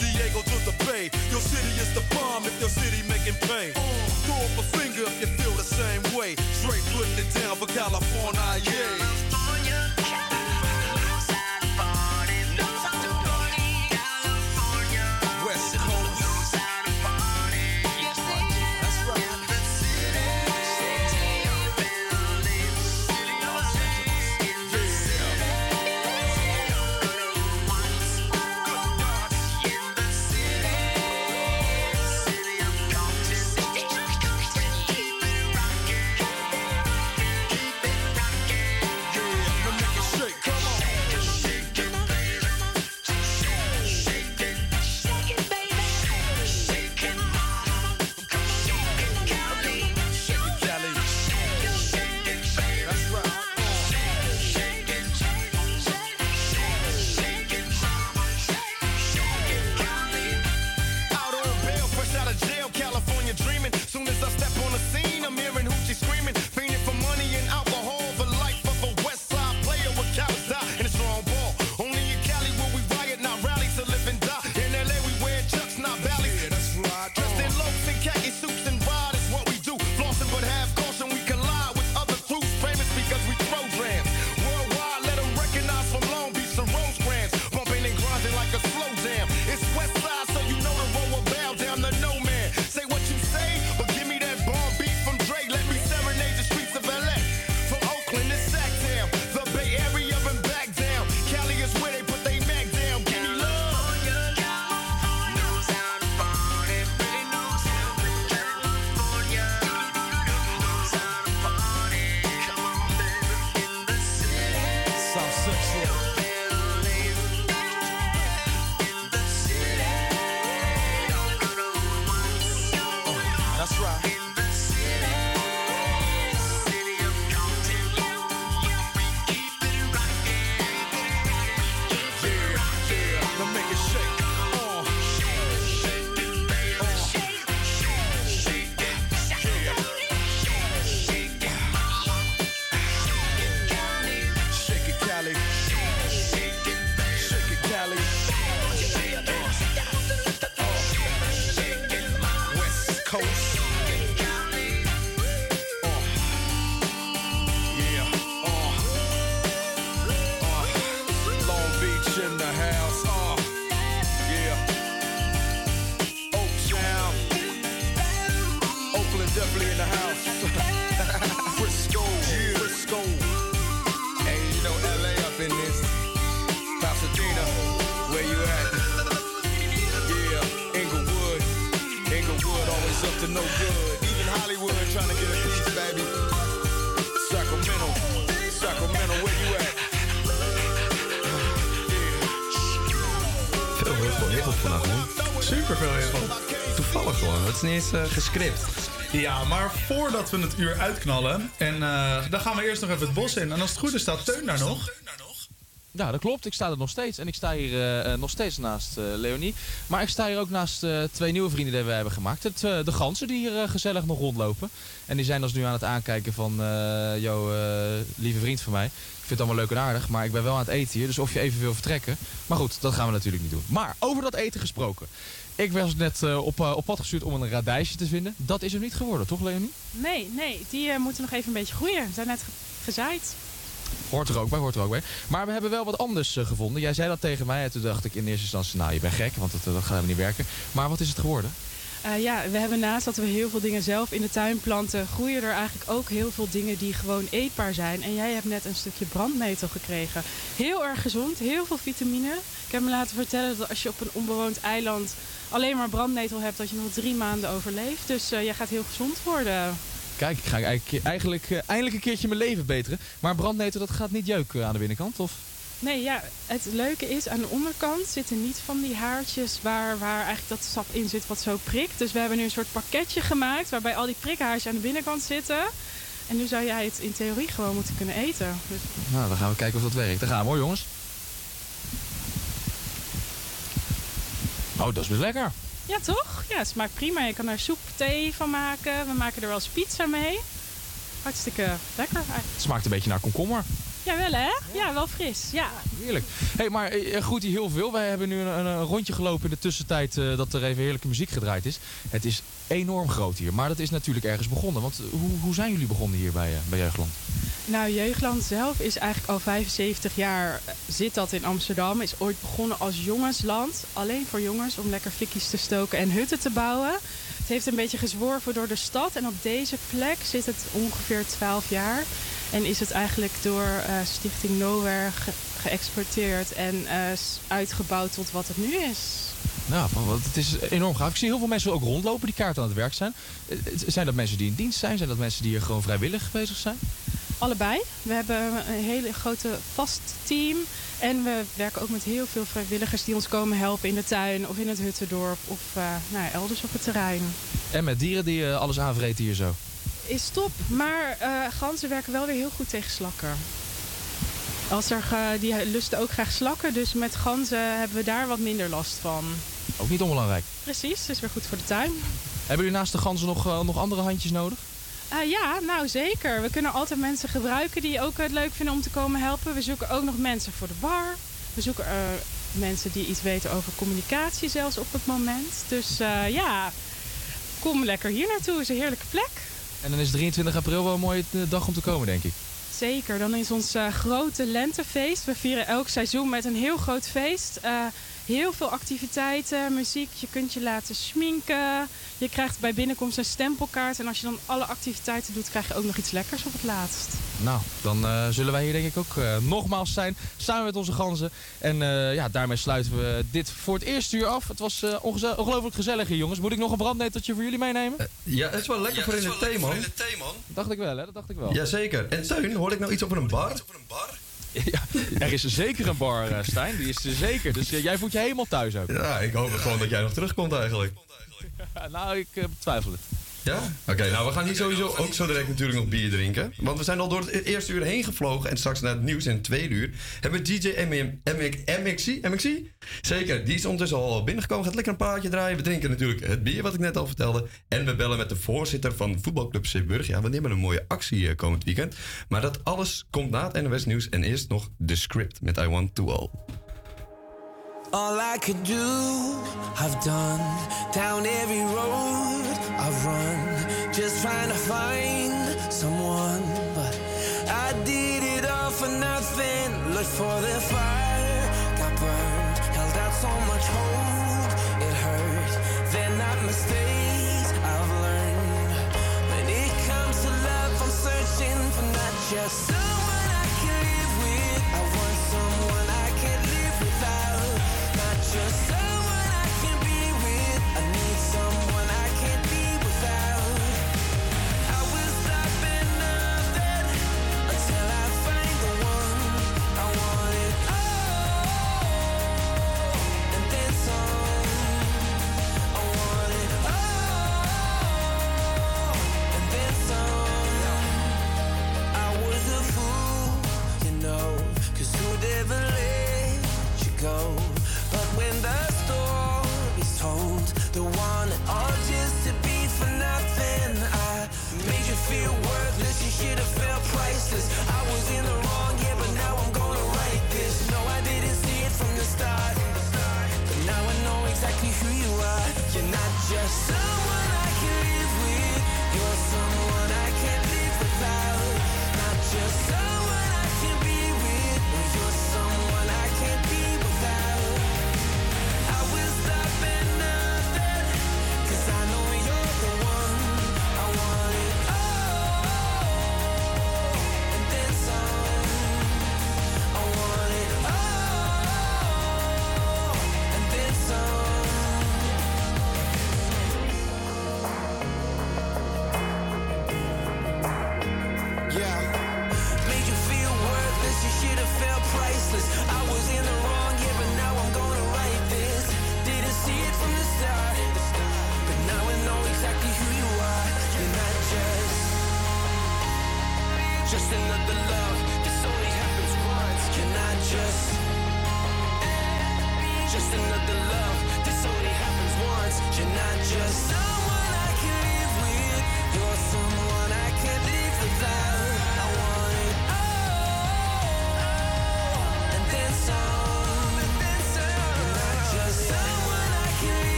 Diego to the Bay. Your city is the bomb if your city making pain. Throw up a finger if you feel the same way. Straight putting it down for California, yeah. No good. Even Hollywood trying to get a piece, baby. Sacramento. Sacramento, where you at? Veel heel heel veel vandaag, man. Super veel heel Toevallig gewoon, het is niet eens eh, gescript. Ja, maar voordat we het uur uitknallen, en eh, dan gaan we eerst nog even het bos in. En als het goed is, staat Teun daar nog. Ja, dat klopt. Ik sta er nog steeds. En ik sta hier eh, eh, nog steeds naast eh, Leonie. Maar ik sta hier ook naast twee nieuwe vrienden die we hebben gemaakt. Het, de ganzen die hier gezellig nog rondlopen. En die zijn ons nu aan het aankijken van... eh, lieve vriend van mij. Ik vind het allemaal leuk en aardig. Maar ik ben wel aan het eten hier. Dus of je even wil vertrekken. Maar goed, dat gaan we natuurlijk niet doen. Maar over dat eten gesproken. Ik was net op, op pad gestuurd om een radijsje te vinden. Dat is er niet geworden, toch Leonie? Nee, nee, die moeten nog even een beetje groeien. Ze zijn net ge- gezaaid. Hoort er ook bij, hoort er ook bij. Maar we hebben wel wat anders eh, gevonden. Jij zei dat tegen mij en toen dacht ik in eerste instantie, nou je bent gek, want dat, eh, gaat helemaal niet werken. Maar wat is het geworden? Eh, ja, we hebben naast dat we heel veel dingen zelf in de tuin planten, groeien er eigenlijk ook heel veel dingen die gewoon eetbaar zijn. En jij hebt net een stukje brandnetel gekregen. Heel erg gezond, heel veel vitamine. Ik heb me laten vertellen dat als je op een onbewoond eiland alleen maar brandnetel hebt, dat je nog drie maanden overleeft. Dus eh, jij gaat heel gezond worden. Kijk, ik ga eigenlijk, eigenlijk eh, eindelijk een keertje mijn leven beteren. Maar brandnetel, dat gaat niet jeuken aan de binnenkant, of? Nee, ja, het leuke is, aan de onderkant zitten niet van die haartjes waar, waar eigenlijk dat sap in zit wat zo prikt. Dus we hebben nu een soort pakketje gemaakt waarbij al die prikhaartjes aan de binnenkant zitten. En nu zou jij het in theorie gewoon moeten kunnen eten. Dus Nou, dan gaan we kijken of dat werkt. Daar gaan we hoor, jongens. Oh, dat is best lekker. Ja, toch? Ja, het smaakt prima. Je kan er soep, thee van maken. We maken er wel eens pizza mee. Hartstikke lekker. Het smaakt een beetje naar komkommer. Ja, wel hè? Ja, wel fris. Ja. Heerlijk. hey, maar eh, groeit hier heel veel. Wij hebben nu een, rondje gelopen in de tussentijd eh, dat er even heerlijke muziek gedraaid is. Het is enorm groot hier. Maar dat is natuurlijk ergens begonnen. Want hoe, hoe zijn jullie begonnen hier bij, eh, bij Jeugdland? Nou, Jeugdland zelf is eigenlijk al 75 jaar eh, zit dat in Amsterdam. Is ooit begonnen als jongensland. Alleen voor jongens om lekker fikkies te stoken en hutten te bouwen. Het heeft een beetje gezworven door de stad. En op deze plek zit het ongeveer 12 jaar. En is het eigenlijk door eh, Stichting Nowhere ge- geëxporteerd en eh, uitgebouwd tot wat het nu is. Nou, want het is enorm gaaf. Ik zie heel veel mensen ook rondlopen die kaart aan het werk zijn. Eh, Zijn dat mensen die in dienst zijn? Zijn dat mensen die hier gewoon vrijwillig bezig zijn? Allebei. We hebben een hele grote vast team. En we werken ook met heel veel vrijwilligers die ons komen helpen in de tuin of in het huttendorp of nou, elders op het terrein. En met dieren die alles aanvreten hier zo. Is top, maar eh, ganzen werken wel weer heel goed tegen slakken. Als er, ge- die lusten ook graag slakken, dus met ganzen hebben we daar wat minder last van. Ook niet onbelangrijk. Precies, is weer goed voor de tuin. Hebben jullie naast de ganzen nog, eh, nog andere handjes nodig? Eh, ja, nou zeker. We kunnen altijd mensen gebruiken die ook het leuk vinden om te komen helpen. We zoeken ook nog mensen voor de bar. We zoeken mensen die iets weten over communicatie zelfs op het moment. Dus ja, kom lekker hier naartoe. Het is een heerlijke plek. En dan is 23 april wel een mooie eh, dag om te komen, denk ik. Zeker, dan is ons eh, grote lentefeest. We vieren elk seizoen met een heel groot feest. Eh, heel veel activiteiten, muziek. Je kunt je laten schminken. Je krijgt bij binnenkomst een stempelkaart. En als je dan alle activiteiten doet, krijg je ook nog iets lekkers op het laatst. Nou, dan eh, zullen wij hier denk ik ook eh, nogmaals zijn. Samen met onze ganzen. En eh, ja, daarmee sluiten we dit voor het eerste uur af. Het was eh, ongeze- ongelooflijk gezellig hier, jongens. Moet ik nog een brandneteltje voor jullie meenemen? Ja, het is wel lekker voor in de thee, man. dacht ik wel, hè? Dat dacht ik wel. Jazeker. En Teun, hoor ik nou iets over een bar? Ja, er is zeker een bar, eh, Stijn. Die is er zeker. Dus eh, jij voelt je helemaal thuis ook. Ja, ik hoop gewoon dat jij nog terugkomt eigenlijk. nou, ik eh, betwijfel het. Ja? Oké, nou we gaan hier sowieso ook zo direct natuurlijk nog bier drinken. Want we zijn al door het eerste uur heen gevlogen. En straks naar het nieuws in het tweede uur hebben we DJ MXC. Zeker, die is ondertussen al binnengekomen. Gaat lekker een praatje draaien. We drinken natuurlijk het bier wat ik net al vertelde. En we bellen met de voorzitter van voetbalclub Zeeburg. Ja, we nemen een mooie actie eh, komend weekend. Maar dat alles komt na het NOS nieuws. En eerst nog de script met I Want To All. All I could do, I've done. Down every road I've run. Just trying to find someone. But I did it all for nothing. Looked for the fire, got burned. Held out so much hope, it hurt. They're not mistakes I've learned. When it comes to love, I'm searching for not just someone felt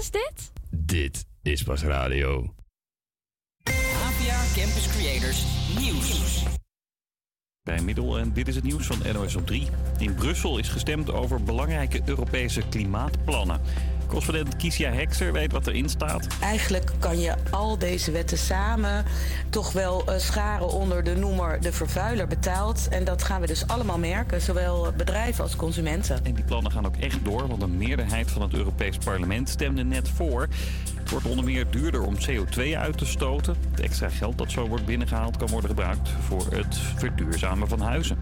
is dit? Dit is pas radio. APA Campus Creators Nieuws. Bij Middel en dit is het nieuws van NOS op 3. In Brussel is gestemd over belangrijke Europese klimaatplannen. Correspondent Kiesja Hekser weet wat erin staat. Eigenlijk kan je al deze wetten samen toch wel eh, scharen onder de noemer de vervuiler betaalt. En dat gaan we dus allemaal merken, zowel bedrijven als consumenten. En die plannen gaan ook echt door, want een meerderheid van het Europees Parlement stemde net voor. Het wordt onder meer duurder om CO2 uit te stoten. Het extra geld dat zo wordt binnengehaald kan worden gebruikt voor het verduurzamen van huizen.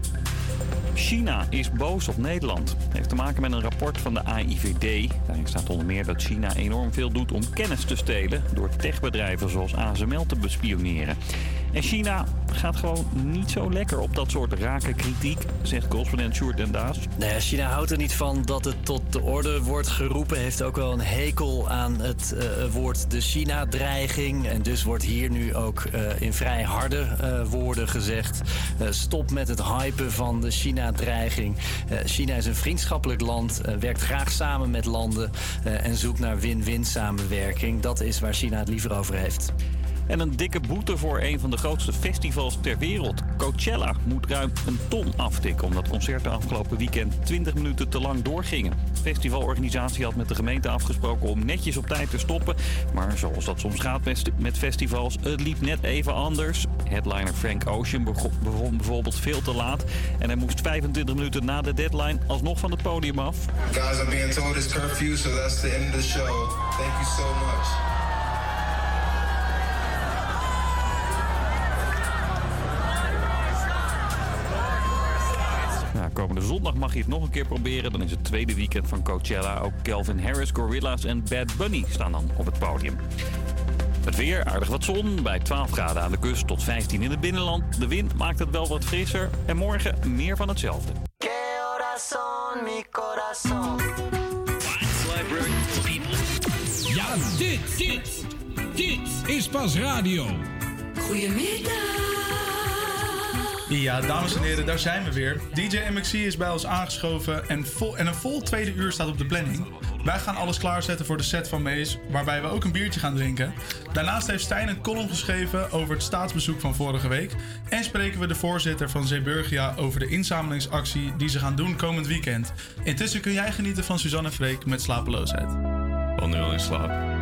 China is boos op Nederland. Het heeft te maken met een rapport van de AIVD. Daarin staat onder meer dat China enorm veel doet om kennis te stelen... door techbedrijven zoals ASML te bespioneren. En China gaat gewoon niet zo lekker op dat soort rake kritiek, zegt correspondent Sjoerd den Daas. China houdt er niet van dat het tot de orde wordt geroepen. Heeft ook wel een hekel aan het eh, woord de China-dreiging. En dus wordt hier nu ook eh, in vrij harde eh, woorden gezegd... stop met het hypen van de China-dreiging. China is een vriendschappelijk land, werkt graag samen met landen... en zoekt naar win-win samenwerking. Dat is waar China het liever over heeft. En een dikke boete voor een van de grootste festivals ter wereld. Coachella moet ruim een ton aftikken omdat concerten afgelopen weekend 20 minuten te lang doorgingen. De festivalorganisatie had met de gemeente afgesproken om netjes op tijd te stoppen. Maar zoals dat soms gaat met- festivals, het liep net even anders. Headliner Frank Ocean bego- begon bijvoorbeeld veel te laat. En hij moest 25 minuten na de deadline alsnog van het podium af. Guys, I'm being told it's curfew, so that's the end of the show. Thank you so much. Komende zondag mag je het nog een keer proberen. Dan is het tweede weekend van Coachella. Ook Calvin Harris, Gorillaz en Bad Bunny staan dan op het podium. Het weer, aardig wat zon, bij 12 graden aan de kust tot 15 in het binnenland. De wind maakt het wel wat frisser en morgen meer van hetzelfde. Corazón, mi corazón. Ja, dit, dit, dit is pas radio. Goedemiddag. Ja, dames en heren, daar zijn we weer. DJ MXC is bij ons aangeschoven en, vol, en een vol tweede uur staat op de planning. Wij gaan alles klaarzetten voor de set van Mees, waarbij we ook een biertje gaan drinken. Daarnaast heeft Stijn een column geschreven over het staatsbezoek van vorige week. En spreken we de voorzitter van Zeeburgia over de inzamelingsactie die ze gaan doen komend weekend. Intussen kun jij genieten van Suzanne Freek met slapeloosheid. Al nu al in slaap.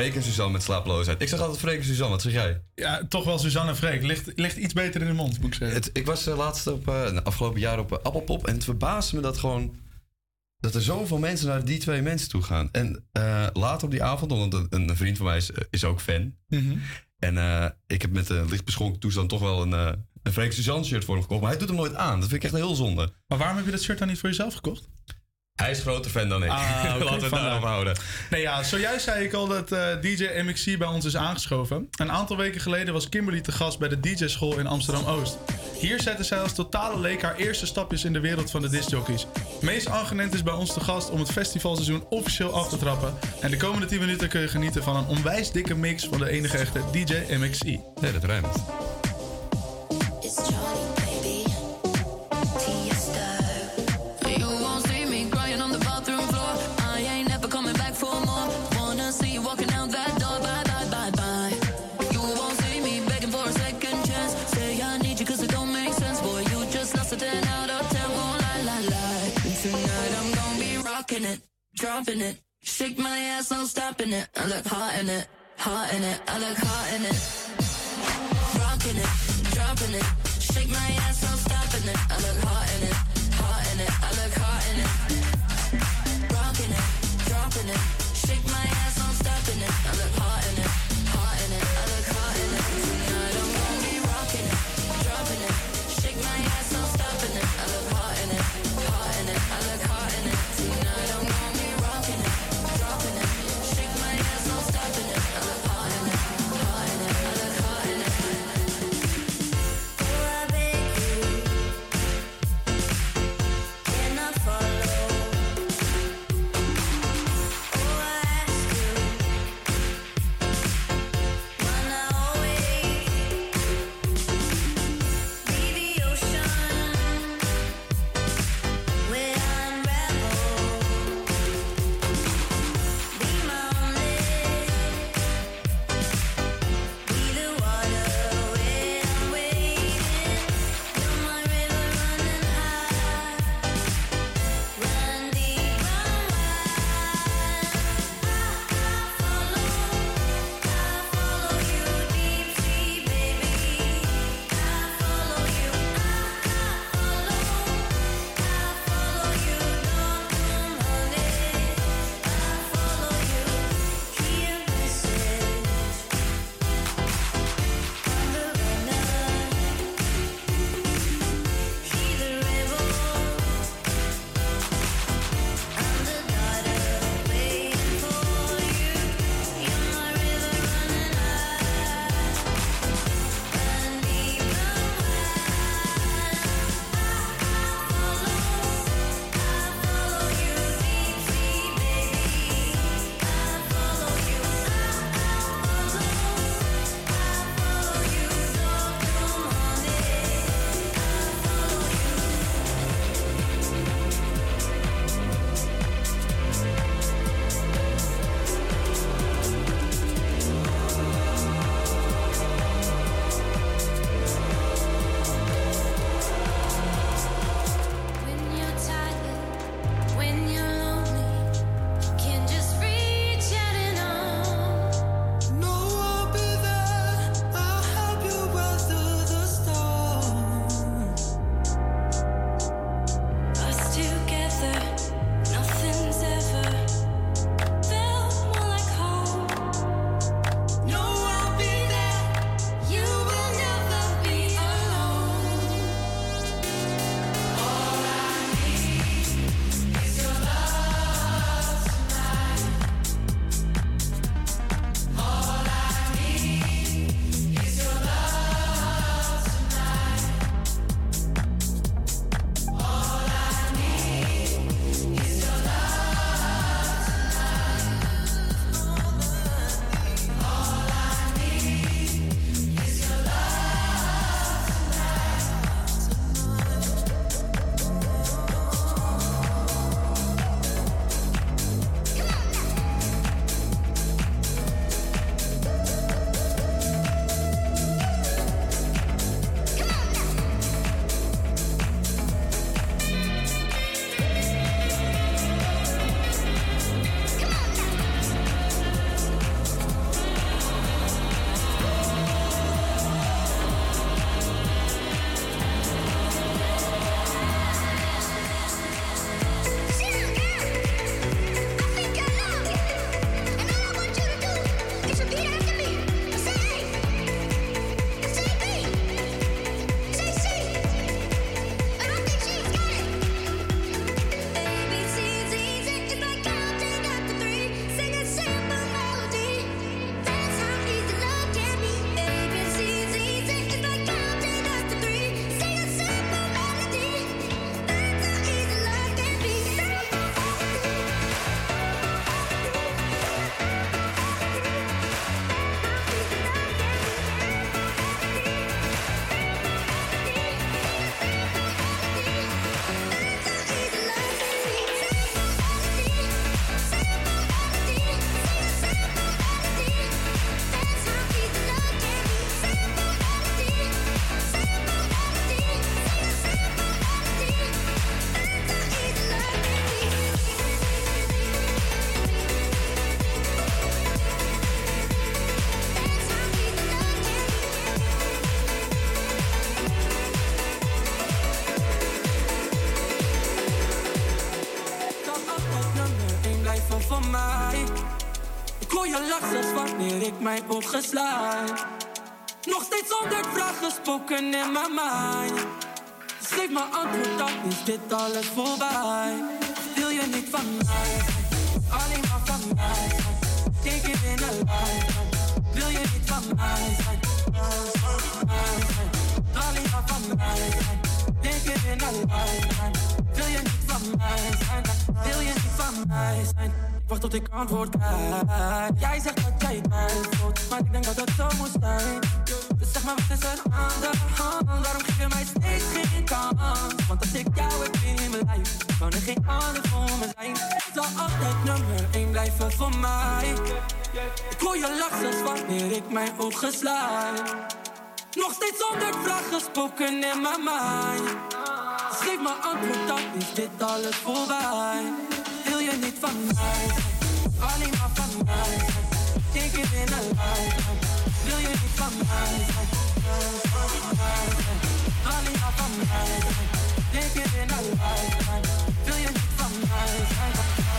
Freek en Suzanne met slapeloosheid. Ik zeg altijd Freek en Suzanne, wat zeg jij? Ja, toch wel Suzanne en Freek. Ligt, ligt iets beter in de mond, moet ik zeggen. Het, ik was uh, laatst op, uh, de afgelopen jaar op uh, Appelpop en het verbaasde me dat gewoon... dat er zoveel mensen naar die twee mensen toe gaan. En later op die avond, want een, een vriend van mij is, is ook fan. Mhm. En ik heb met een licht beschonken toestand toch wel een, een Freek Suzanne shirt voor hem gekocht. Maar hij doet hem nooit aan. Dat vind ik echt heel zonde. Maar waarom heb je dat shirt dan niet voor jezelf gekocht? Hij is groter fan dan ik. Ah, okay, Laten we het daarop houden. Nee, ja, zojuist zei ik al dat uh, DJ MXC bij ons is aangeschoven. Een aantal weken geleden was Kimberly te gast bij de DJ-school in Amsterdam-Oost. Hier zette zij als totale leek haar eerste stapjes in de wereld van de discjockeys. Meest Angenent is bij ons te gast om het festivalseizoen officieel af te trappen. En de komende 10 minuten kun je genieten van een onwijs dikke mix van de enige echte DJ MXC. Nee, dat rijmt. Dropping it. Shake my ass, no stopping it. I look hot in it, hot in it. I look hot in it. Rocking it, dropping it. Shake my ass, no stopping it. I look hot in it, Nog steeds honderd vragen spoken in mijn mind. Geef me antwoord, dan is dit alles voorbij. Wil je niet van mij? Alleen maar van mij. Take it in a lifetime. Wil je niet van mij zijn? Alleen maar van mij zijn. Take it in a lifetime. Wil je niet van mij zijn? Wil je niet van mij zijn? Ik wacht tot ik antwoord krijg. Jij zegt dat jij het mij voelt, maar ik denk dat het zo moet zijn. Dus zeg maar wat is er aan de hand? Waarom geef je mij steeds geen kans? Want als ik jou heb in mijn lijf, kan er geen ander voor me zijn. Het zal altijd nummer 1 blijven voor mij. Ik hoor je lach wanneer ik mijn ogen sluit. Nog steeds honderd vragen spoken in mijn mind. Geef me antwoord, dan is dit alles voorbij. Wil je niet van mij? Alleen maar van mij. Take it in a lifetime. Wil je niet van mij? Alleen maar van mij. Take it in a lifetime. Wil je niet van mij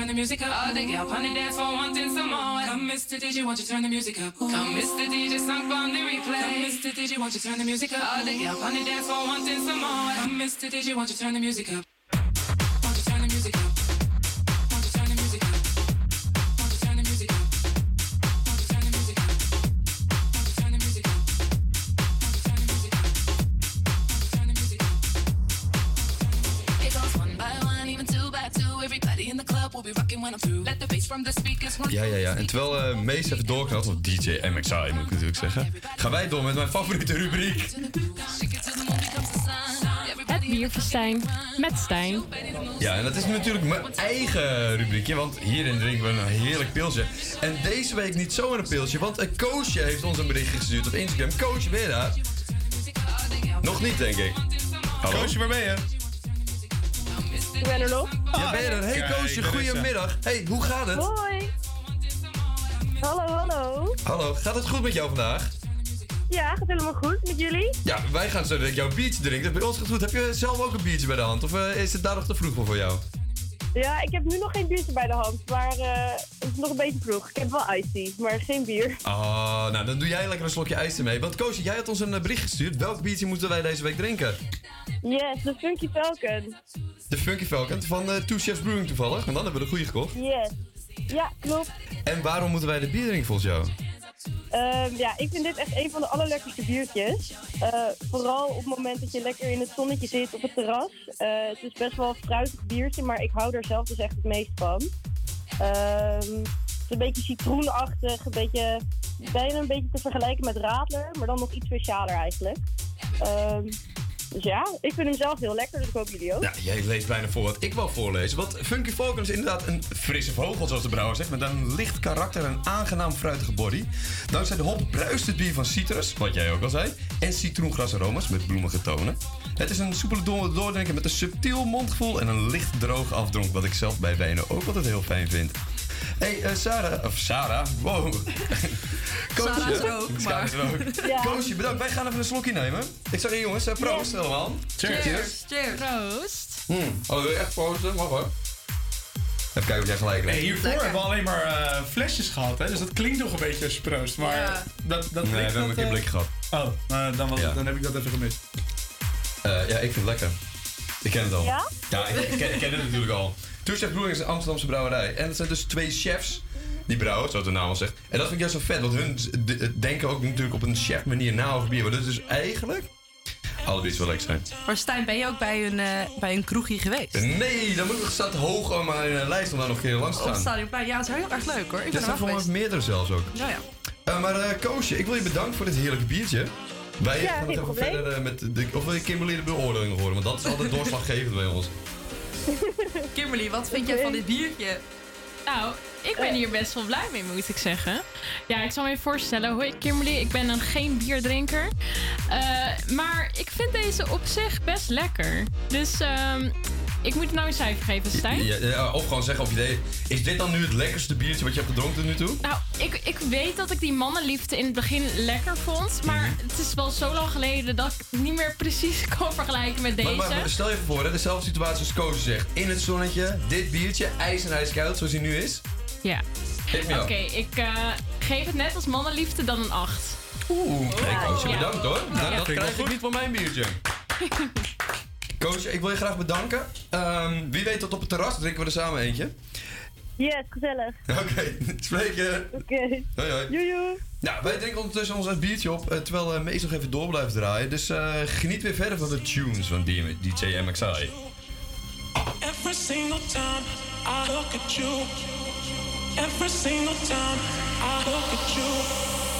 turn the music up? All the gal on the dance floor wanting some more. Come, Mr. DJ, won't you turn the music up? Come, Mr. DJ, sunk on the replay. Come, Mr. DJ, won't you turn the music up? All the gal on the dance floor wanting some more. Come, Mr. DJ, won't you turn the music up? En terwijl eh Mees even doorknalt, of DJ MXI moet ik natuurlijk zeggen, gaan wij door met mijn favoriete rubriek. Het bierfestijn met Stijn. Ja, en dat is natuurlijk mijn eigen rubriekje, want hierin drinken we een heerlijk pilsje. En deze week niet zomaar een pilsje, want een Koosje heeft ons een berichtje gestuurd op Instagram. Koosje, ben je daar? Nog niet, denk ik. Hallo? Koosje, waar ben je? Ik ben er nog. Ja, ben je er? Hey Koosje, goedemiddag. Hey, hoe gaat het? Hoi. Hallo, hallo. Hallo, gaat het goed met jou vandaag? Ja, gaat helemaal goed met jullie? Ja, wij gaan zo direct jouw biertje drinken. Bij ons gaat goed. Heb je zelf ook een biertje bij de hand? Of eh, is het daar nog te vroeg voor voor jou? Ja, ik heb nu nog geen biertje bij de hand, maar eh, het is nog een beetje vroeg. Ik heb wel tea, maar geen bier. Oh, nou dan doe jij lekker een slokje ijs ermee. Want Koosje, jij had ons een eh, bericht gestuurd. Welk biertje moeten wij deze week drinken? Yes, de Funky Falcon. De Funky Falcon van eh Two Chefs Brewing toevallig. Want dan hebben we de goede gekocht. Yes. Ja, klopt. En waarom moeten wij dit bier drinken volgens jou? Ehm, ja, ik vind dit echt een van de allerlekkerste biertjes. Eh, vooral op het moment dat je lekker in het zonnetje zit op het terras. Eh, het is best wel een fruitig biertje, maar ik hou er zelf dus echt het meest van. Ehm, het is een beetje citroenachtig, een beetje, bijna een beetje te vergelijken met Radler, maar dan nog iets specialer eigenlijk. Ehm, dus ja, ik vind hem zelf heel lekker, dus ik hoop jullie ook. Ja, jij leest bijna voor wat ik wil voorlezen. Want Funky Falcon is inderdaad een frisse vogel, zoals de brouwer zegt. Met een licht karakter en een aangenaam fruitige body. Dankzij de hop bruist het bier van citrus, wat jij ook al zei. En citroengrasaromas met bloemige tonen. Het is een soepele door doordrinken met een subtiel mondgevoel en een licht droog afdronk. Wat ik zelf bij wijnen ook altijd heel fijn vind. Hey, eh, Sarah, of Sarah, wow. Koosje. Sarah is er ook, Sarah is er ook. Ja. Koosje, bedankt. Wij gaan even een slokje nemen. Ik zeg, jongens, eh, proost allemaal. Cheers. Cheers. Proost. Hmm. Oh, wil je echt proosten? Mag hoor. Even kijken of jij gelijk hebt. Nee, hiervoor hebben we alleen maar eh, flesjes gehad, hè? dus dat klinkt nog een beetje als proost. Maar Ja. dat, dat Nee, we hebben een blik gehad. Oh, nou, dan, was, Ja. dan heb ik dat even gemist. Eh, ja, ik vind het lekker. Ik ken het al. Ja? Ja, ik, ik ken, ik ken het natuurlijk al. Two Chef Brewing is een Amsterdamse brouwerij. En het zijn dus twee chefs die brouwen, zoals de naam al zegt. En dat vind ik juist zo vet, want hun denken ook natuurlijk op een chef manier na over bier. Waardoor het dus eigenlijk alle biertjes wel lekker zijn. Maar Stijn, ben je ook bij een, eh, bij een kroegje geweest? Nee, dan moet ik, staat hoog op mijn eh, lijst om daar nog een keer langs te Op gaan. Stadionplein. Ja, dat is heel erg leuk hoor. Ik ben er wel voor mij geweest. meerdere zelfs ook. Ja, ja. Eh, maar eh, Koosje, ik wil je bedanken voor dit heerlijke biertje. Wij Ja, gaan het even probleem. verder met de, of wil je Kimberly de beoordeling horen, want dat is altijd doorslaggevend bij ons. Kimberly, wat vind jij van dit biertje? Nou, ik ben hier best wel blij mee, moet ik zeggen. Ja, ik zal me even voorstellen. Hoi Kimberly, ik ben een geen bierdrinker. Eh, maar ik vind deze op zich best lekker. Dus ehm, ik moet het nou een cijfer geven, Stijn. Ja, ja, of gewoon zeggen of je deed. Is dit dan nu het lekkerste biertje wat je hebt gedronken tot nu toe? Nou, ik, ik weet dat ik die mannenliefde in het begin lekker vond. Maar Mhm. het is wel zo lang geleden dat ik het niet meer precies kan vergelijken met deze. Maar, maar stel je even voor, hè, dezelfde situatie als Koos zegt. In het zonnetje, dit biertje, ijs en ijskoud zoals hij nu is. Ja. Oké, ik eh, geef het net als mannenliefde dan een 8. Oeh, hey Koosje, Ja. bedankt hoor. Ja. Dat, dat Vind ik krijg ik niet van mijn biertje. Koosje, ik wil je graag bedanken. Ehm, wie weet tot op het terras drinken we er samen eentje. Yes, gezellig. Oké, spreken. Oké. Hoi hoi. Joejoe. Nou, wij drinken ondertussen ons biertje op, eh, terwijl uh, Mees nog even door blijft draaien. Dus eh, geniet weer verder van de tunes van DJ MXI. Every single time I look at you. Every single time I look at you.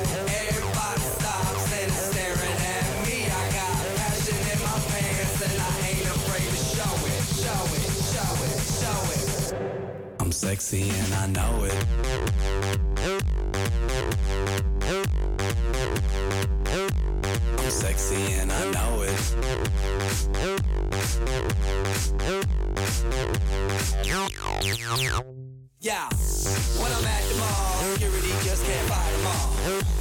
Sexy and I know it. I'm sexy and I know it. Yeah, when I'm at the mall, security just can't fight them all.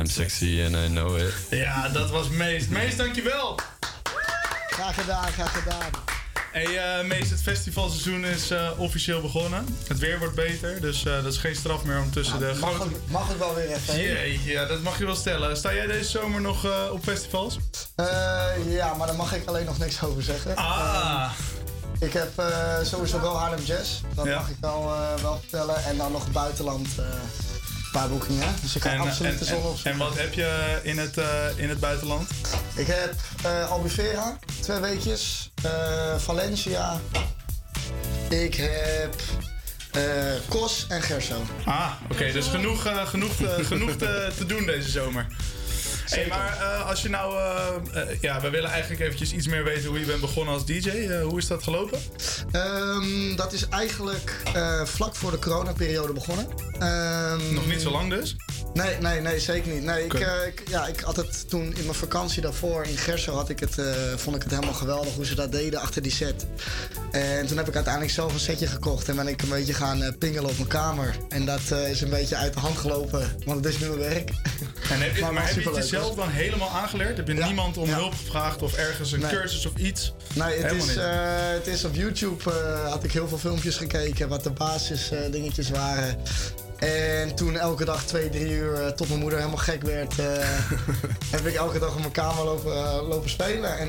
I'm sexy and I know it. Ja, dat was Meest. Meest, dankjewel. Graag gedaan, graag gedaan. Hey eh, Meest, het festivalseizoen is eh, officieel begonnen. Het weer wordt beter, dus eh, dat is geen straf meer om tussen de mag, grote... het, mag het wel weer even? Jeetje, ja, dat mag je wel stellen. Sta jij deze zomer nog eh, op festivals? Eh, ja, maar daar mag ik alleen nog niks over zeggen. Ah. Ik heb sowieso wel Harlem Jazz. Dat Ja. mag ik wel, eh, wel vertellen. En dan nog buitenland eh, paar boekingen. Dus ik ga En, absoluut en, de zon en, opzoeken. en wat heb je in het, eh, in het buitenland? Ik heb Albufeira, twee weekjes. eh, Valencia. Ik heb Kos en Gerso. Ah, oké, dus genoeg, genoeg, genoeg te, te doen deze zomer. Hey, maar eh, als je nou... eh, eh, ja, we willen eigenlijk eventjes iets meer weten hoe je bent begonnen als DJ. Hoe is dat gelopen? Ehm, dat is eigenlijk vlak voor de coronaperiode begonnen. Ehm, Nog niet zo lang dus? Nee, nee, nee, zeker niet. Nee, ik, ik, ja, ik had het toen in mijn vakantie daarvoor in Gerso had ik het, vond ik het helemaal geweldig hoe ze dat deden achter die set. En toen heb ik uiteindelijk zelf een setje gekocht en ben ik een beetje gaan pingelen op mijn kamer. En dat is een beetje uit de hand gelopen, want het is nu mijn werk. En heb maar, heb je het jezelf hoor. dan helemaal aangeleerd? Heb je niemand om hulp gevraagd of ergens een Nee. cursus of iets? Nee, het Helemaal is, eh, het is op YouTube eh, had ik heel veel filmpjes gekeken wat de basis eh, dingetjes waren. En toen elke dag twee, drie uur tot mijn moeder helemaal gek werd, heb ik elke dag op mijn kamer lopen, lopen spelen. En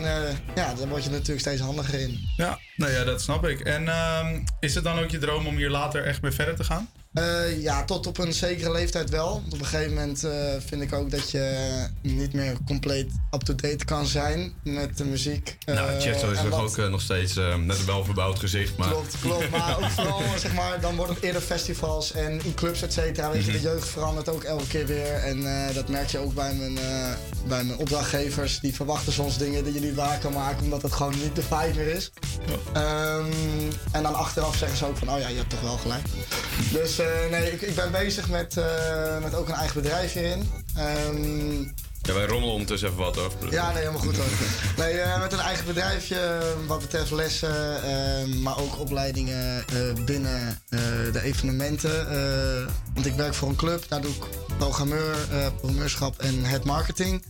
ja, daar word je natuurlijk steeds handiger in. Ja, nou ja, dat snap ik. En ehm, is het dan ook je droom om hier later echt mee verder te gaan? Eh, ja, tot op een zekere leeftijd wel. Op een gegeven moment eh, vind ik ook dat je niet meer compleet up-to-date kan zijn met de muziek. Nou, Eh, Chesto is toch ook nog steeds met een welverbouwd gezicht. Maar... Klopt, klopt. Maar ook vooral, zeg maar, dan worden het eerder festivals en in clubs, et cetera. Weet je, de Mhm. jeugd verandert ook elke keer weer. En dat merk je ook bij mijn, bij mijn opdrachtgevers. Die verwachten soms dingen die je niet waar kan maken, omdat het gewoon niet de vibe meer is. Ehm, en dan achteraf zeggen ze ook van, oh ja, je hebt toch wel gelijk. Dus eh, nee, ik, ik ben bezig met, eh, met ook een eigen bedrijf hierin. Ehm, Ja, wij rommelen ondertussen even wat over. ja, nee, helemaal goed hoor. Nee, eh, met een eigen bedrijfje wat betreft lessen, maar ook opleidingen binnen de evenementen. want ik werk voor een club, daar doe ik programmeur, programmeurschap en het marketing.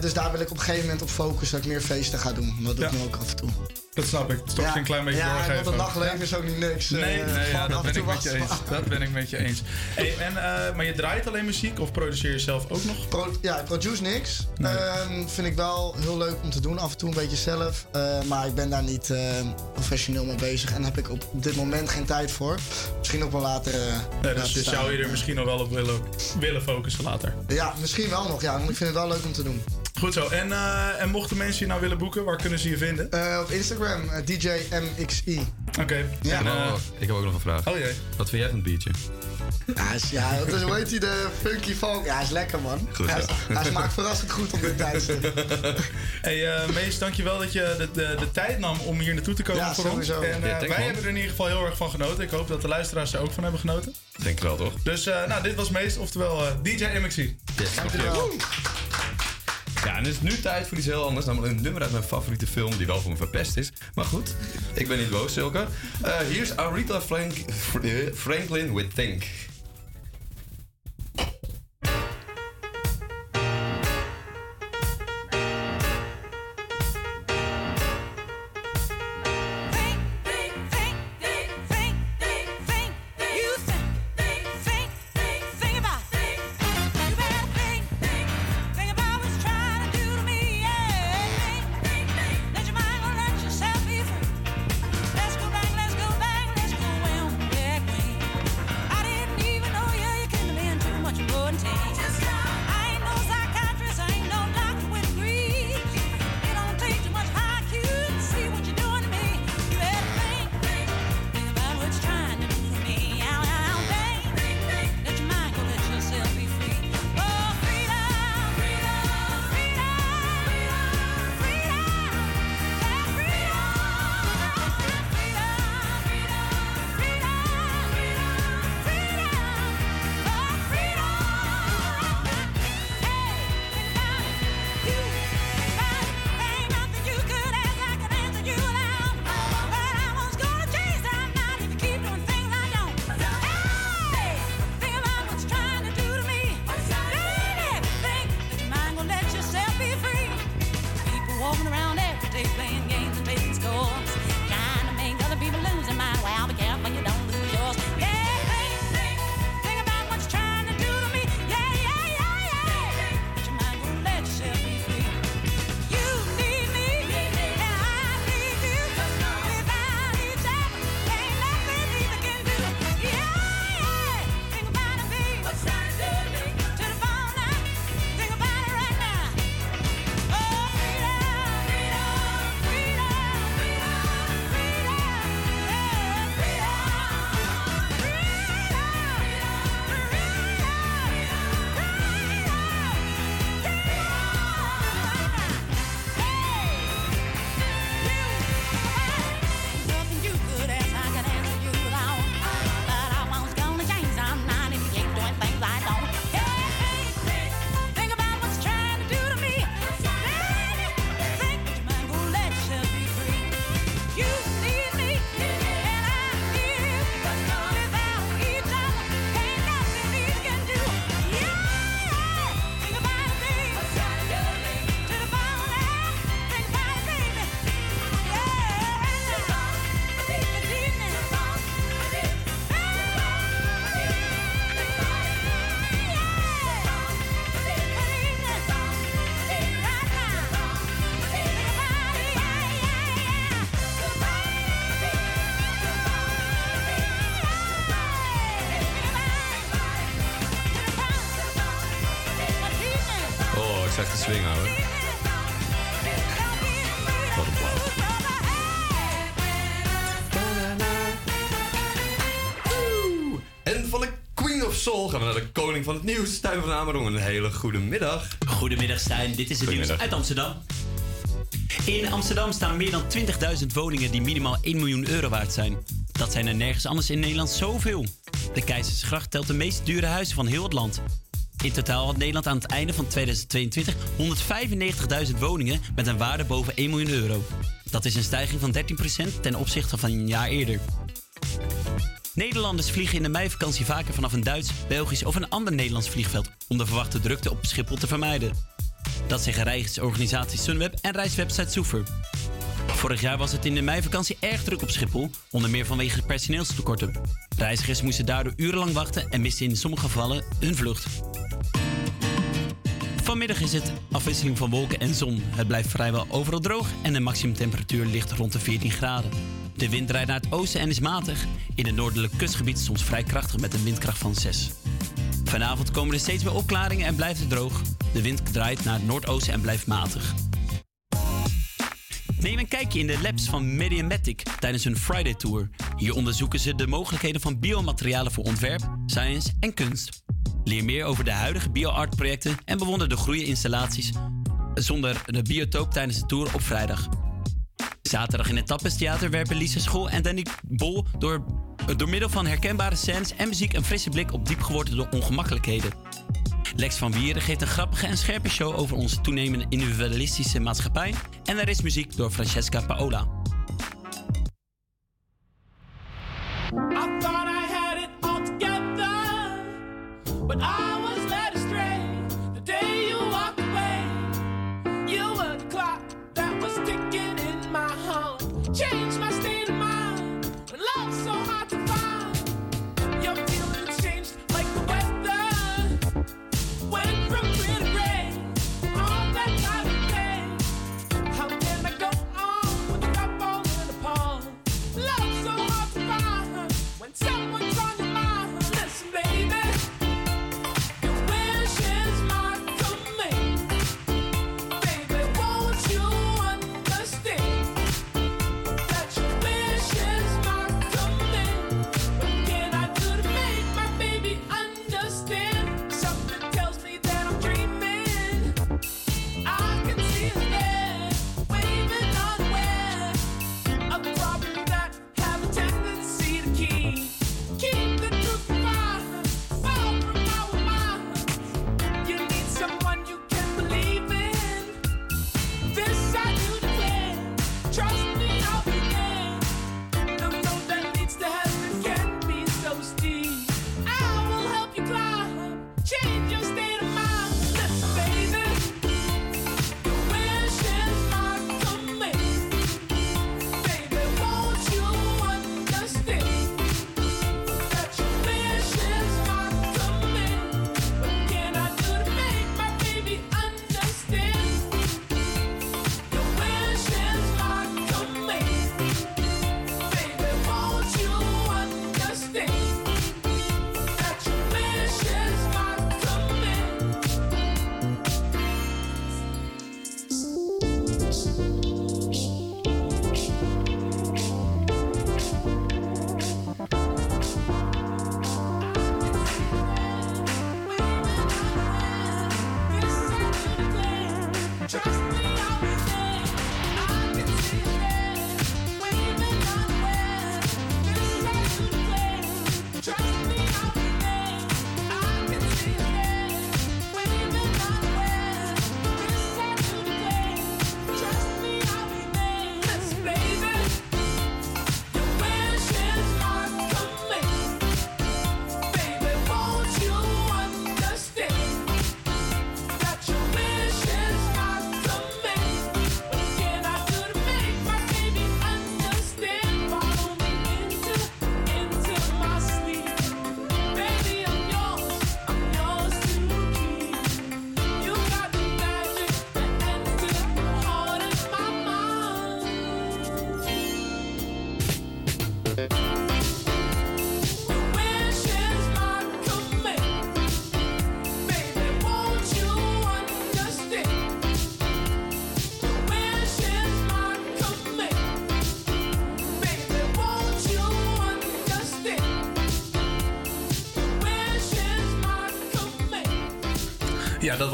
Dus daar wil ik op een gegeven moment op focussen dat ik meer feesten ga doen. Dat doe ik nu ook af en toe. Dat snap ik. Het is toch Ja. een klein beetje Ja, doorgeven. want het ook. nachtleven is ook niet niks. eh, Nee, nee ja, dat ben en ik met je eens. Dat ben ik met je eens. Hey, en, eh, maar je draait alleen muziek of produceer je zelf ook nog? Pro- ja, ik produce niks. Ehm, vind ik wel heel leuk om te doen, af en toe een beetje zelf. Eh, maar ik ben daar niet eh, professioneel mee bezig en heb ik op dit moment geen tijd voor. misschien op een latere. Nee, laten dus zou je er misschien nog wel op willen, willen focussen later. Ja, misschien wel nog. Ja, want ik vind het wel leuk om te doen. Goed zo. En, eh, en mochten mensen je nou willen boeken, waar kunnen ze je vinden? Eh, op Instagram, eh, DJMXI. Oké. Ja. Oh, ik heb ook nog een vraag. Oh jee. Wat vind jij van het biertje? Ja, is, ja dat is, hoe heet hij, de Funky Folk? Ja, is lekker man. Goed, hij, ja. hij smaakt verrassend goed op dit tijdstip. Hey uh, Mees, dankjewel dat je de, de, de tijd nam om hier naartoe te komen Ja, voor sowieso. ons. En Ja, thanks, wij man. hebben er in ieder geval heel erg van genoten. Ik hoop dat de luisteraars er ook van hebben genoten. Denk ik wel, toch? Dus eh, nou, dit was Mees, oftewel eh, DJ MXC. Yes, dankjewel. Ja, en het is nu tijd voor iets heel anders. Namelijk een nummer uit mijn favoriete film, die wel voor me verpest is. Maar goed, ik ben niet boos, Silke. Eh, hier is Aretha Frank, eh, Franklin with Think. Wat een. En van de Queen of Soul gaan we naar de koning van het nieuws, Stijn van Amerong. Een hele goede middag. Goedemiddag Stijn, dit is het nieuws uit Amsterdam. In Amsterdam staan meer dan 20.000 woningen die minimaal 1 miljoen euro waard zijn. Dat zijn er nergens anders in Nederland zoveel. De Keizersgracht telt de meest dure huizen van heel het land. In totaal had Nederland aan het einde van 2022 195.000 woningen met een waarde boven 1 miljoen euro. Dat is een stijging van 13% ten opzichte van een jaar eerder. Nederlanders vliegen in de meivakantie vaker vanaf een Duits, Belgisch of een ander Nederlands vliegveld om de verwachte drukte op Schiphol te vermijden. Dat zeggen reisorganisatie Sunweb en reiswebsite Soever. Vorig jaar was het in de meivakantie erg druk op Schiphol, onder meer vanwege personeelstekorten. Reizigers moesten daardoor urenlang wachten en misten in sommige gevallen hun vlucht. Vanmiddag is het afwisseling van wolken en zon. Het blijft vrijwel overal droog en de maximumtemperatuur ligt rond de 14 graden. De wind draait naar het oosten en is matig. In het noordelijk kustgebied soms vrij krachtig met een windkracht van 6. Vanavond komen er steeds meer opklaringen en blijft het droog. De wind draait naar het noordoosten en blijft matig. Neem een kijkje in de labs van Mediamatic tijdens hun Friday Tour. Hier onderzoeken ze de mogelijkheden van biomaterialen voor ontwerp, science en kunst. Leer meer over de huidige bioart-projecten en bewonder de groeiinstallaties zonder de biotoop tijdens de tour op vrijdag. Zaterdag in het Tappestheater werpen Lisa School en Danny Bol door, door middel van herkenbare scènes en muziek een frisse blik op diepgewordelde ongemakkelijkheden. Lex van Wieren geeft een grappige en scherpe show over onze toenemende individualistische maatschappij. En er is muziek door Francesca Paola. But I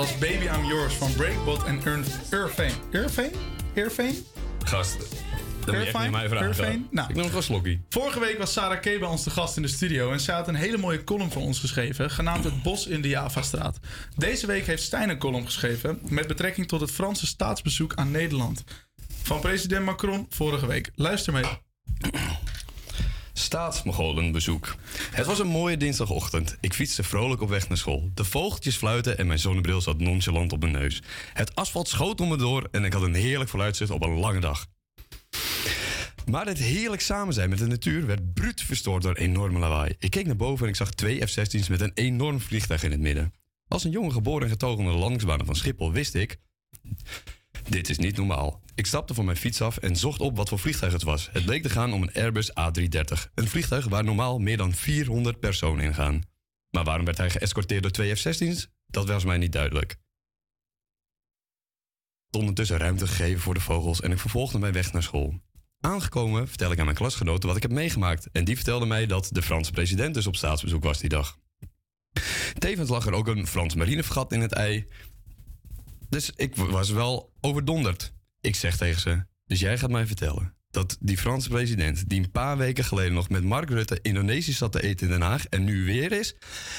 was Baby I'm Yours van Breakbot en Irvine. Irvine? Irvine? Gast, dat aan mij vragen. Irvine? Nou, Ik noem een slokkie. Vorige week was Sarah K. bij ons te gast in de studio en ze had een hele mooie column voor ons geschreven, genaamd Het Bos in de Javastraat. Deze week heeft Stijn een column geschreven met betrekking tot het Franse staatsbezoek aan Nederland. Van president Macron vorige week. Luister mee. Staatsmogolenbezoek. Het was een mooie dinsdagochtend. Ik fietste vrolijk op weg naar school. De vogeltjes fluiten en mijn zonnebril zat nonchalant op mijn neus. Het asfalt schoot om me door en ik had een heerlijk vooruitzicht op een lange dag. Maar het heerlijk samen zijn met de natuur werd bruut verstoord door enorme lawaai. Ik keek naar boven en ik zag twee F-16's met een enorm vliegtuig in het midden. Als een jongen geboren en getogen op de van Schiphol wist ik Dit is niet normaal. Ik stapte van mijn fiets af en zocht op wat voor vliegtuig het was. Het bleek te gaan om een Airbus A330. Een vliegtuig waar normaal meer dan 400 personen in gaan. Maar waarom werd hij geëscorteerd door twee F-16's? Dat was mij niet duidelijk. Ondertussen ruimte gegeven voor de vogels en ik vervolgde mijn weg naar school. Aangekomen vertel ik aan mijn klasgenoten wat ik heb meegemaakt. En die vertelde mij dat de Franse president dus op staatsbezoek was die dag. Tevens lag er ook een Frans marinefregat in het ei. Dus ik was wel overdonderd. Ik zeg tegen ze: Dus jij gaat mij vertellen dat die Franse president, die een paar weken geleden nog met Mark Rutte Indonesisch zat te eten in Den Haag en nu weer is,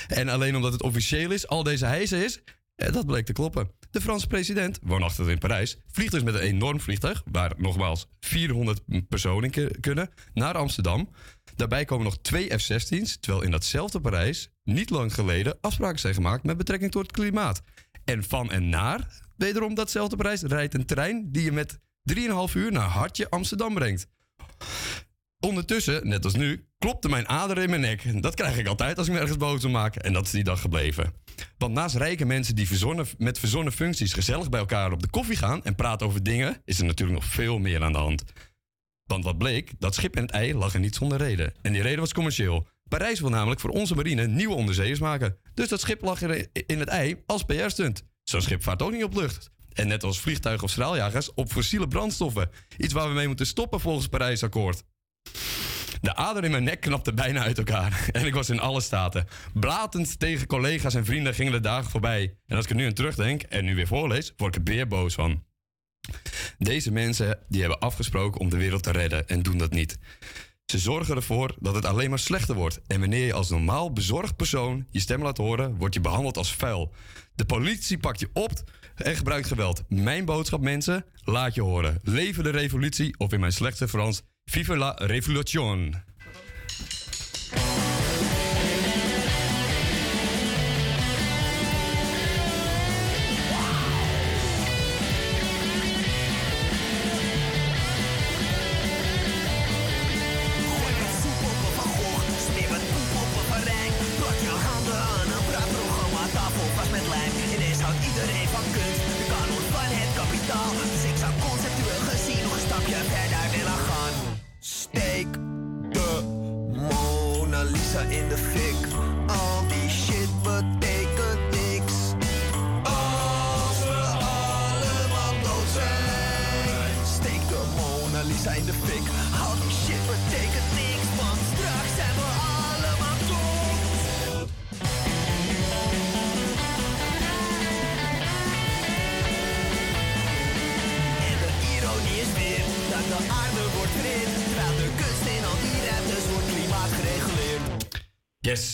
en alleen omdat het officieel is, al deze hijzen is, eh, dat bleek te kloppen. De Franse president, woonachtig in Parijs, vliegt dus met een enorm vliegtuig, waar nogmaals 400 personen ku- kunnen, naar Amsterdam. Daarbij komen nog twee F-16's, terwijl in datzelfde Parijs niet lang geleden afspraken zijn gemaakt met betrekking tot het klimaat. En van en naar, wederom datzelfde Parijs, rijdt een trein die je met 3,5 uur naar Hartje Amsterdam brengt. Ondertussen, net als nu, klopte mijn ader in mijn nek. Dat krijg ik altijd als ik me ergens boos wil maken. En dat is die dag gebleven. Want naast rijke mensen die verzonnen, met verzonnen functies gezellig bij elkaar op de koffie gaan en praten over dingen, is er natuurlijk nog veel meer aan de hand. Want wat bleek, dat schip en het ei lag er niet zonder reden. En die reden was commercieel. Parijs wil namelijk voor onze marine nieuwe onderzeeërs maken. Dus dat schip lag in het ei als PR-stunt. Zo'n schip vaart ook niet op lucht. En net als vliegtuigen of straaljagers op fossiele brandstoffen. Iets waar we mee moeten stoppen volgens het Parijsakkoord. De ader in mijn nek knapte bijna uit elkaar. En ik was in alle staten. Blatend tegen collega's en vrienden gingen de dagen voorbij. En als ik er nu aan terugdenk en nu weer voorlees, word ik er weer boos van. Deze mensen die hebben afgesproken om de wereld te redden en doen dat niet. Ze zorgen ervoor dat het alleen maar slechter wordt. En wanneer je als normaal bezorgd persoon je stem laat horen, word je behandeld als vuil. De politie pakt je op en gebruikt geweld. Mijn boodschap, mensen, laat je horen. Leven de revolutie, of in mijn slechtste Frans, vive la révolution.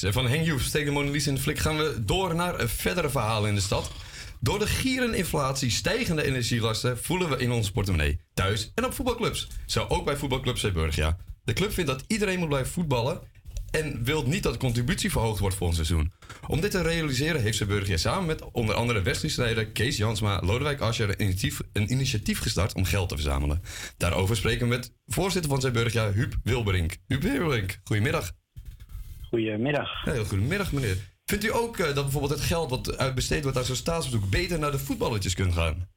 Yes, van Henk Joef, steek de Mona Lisa in de flik. Gaan we door naar eh, verdere verhalen in de stad. Door de giereninflatie, stijgende energielasten voelen we in onze portemonnee. Thuis en op voetbalclubs. Zo ook bij voetbalclub Zeeburgia. De club vindt dat iedereen moet blijven voetballen en wil niet dat de contributie verhoogd wordt voor een seizoen. Om dit te realiseren heeft Zeeburgia samen met onder andere Wesley Kees Jansma, Lodewijk Asscher een initiatief, een initiatief gestart om geld te verzamelen. Daarover spreken we met voorzitter van Zeeburgia, Huub Wilberink. Huub Wilberink, goedemiddag. Goedemiddag. Heel goedemiddag, meneer. Vindt u ook eh, dat bijvoorbeeld het geld wat uitbesteed wordt aan zo'n staatsbezoek beter naar de voetballetjes kunt gaan?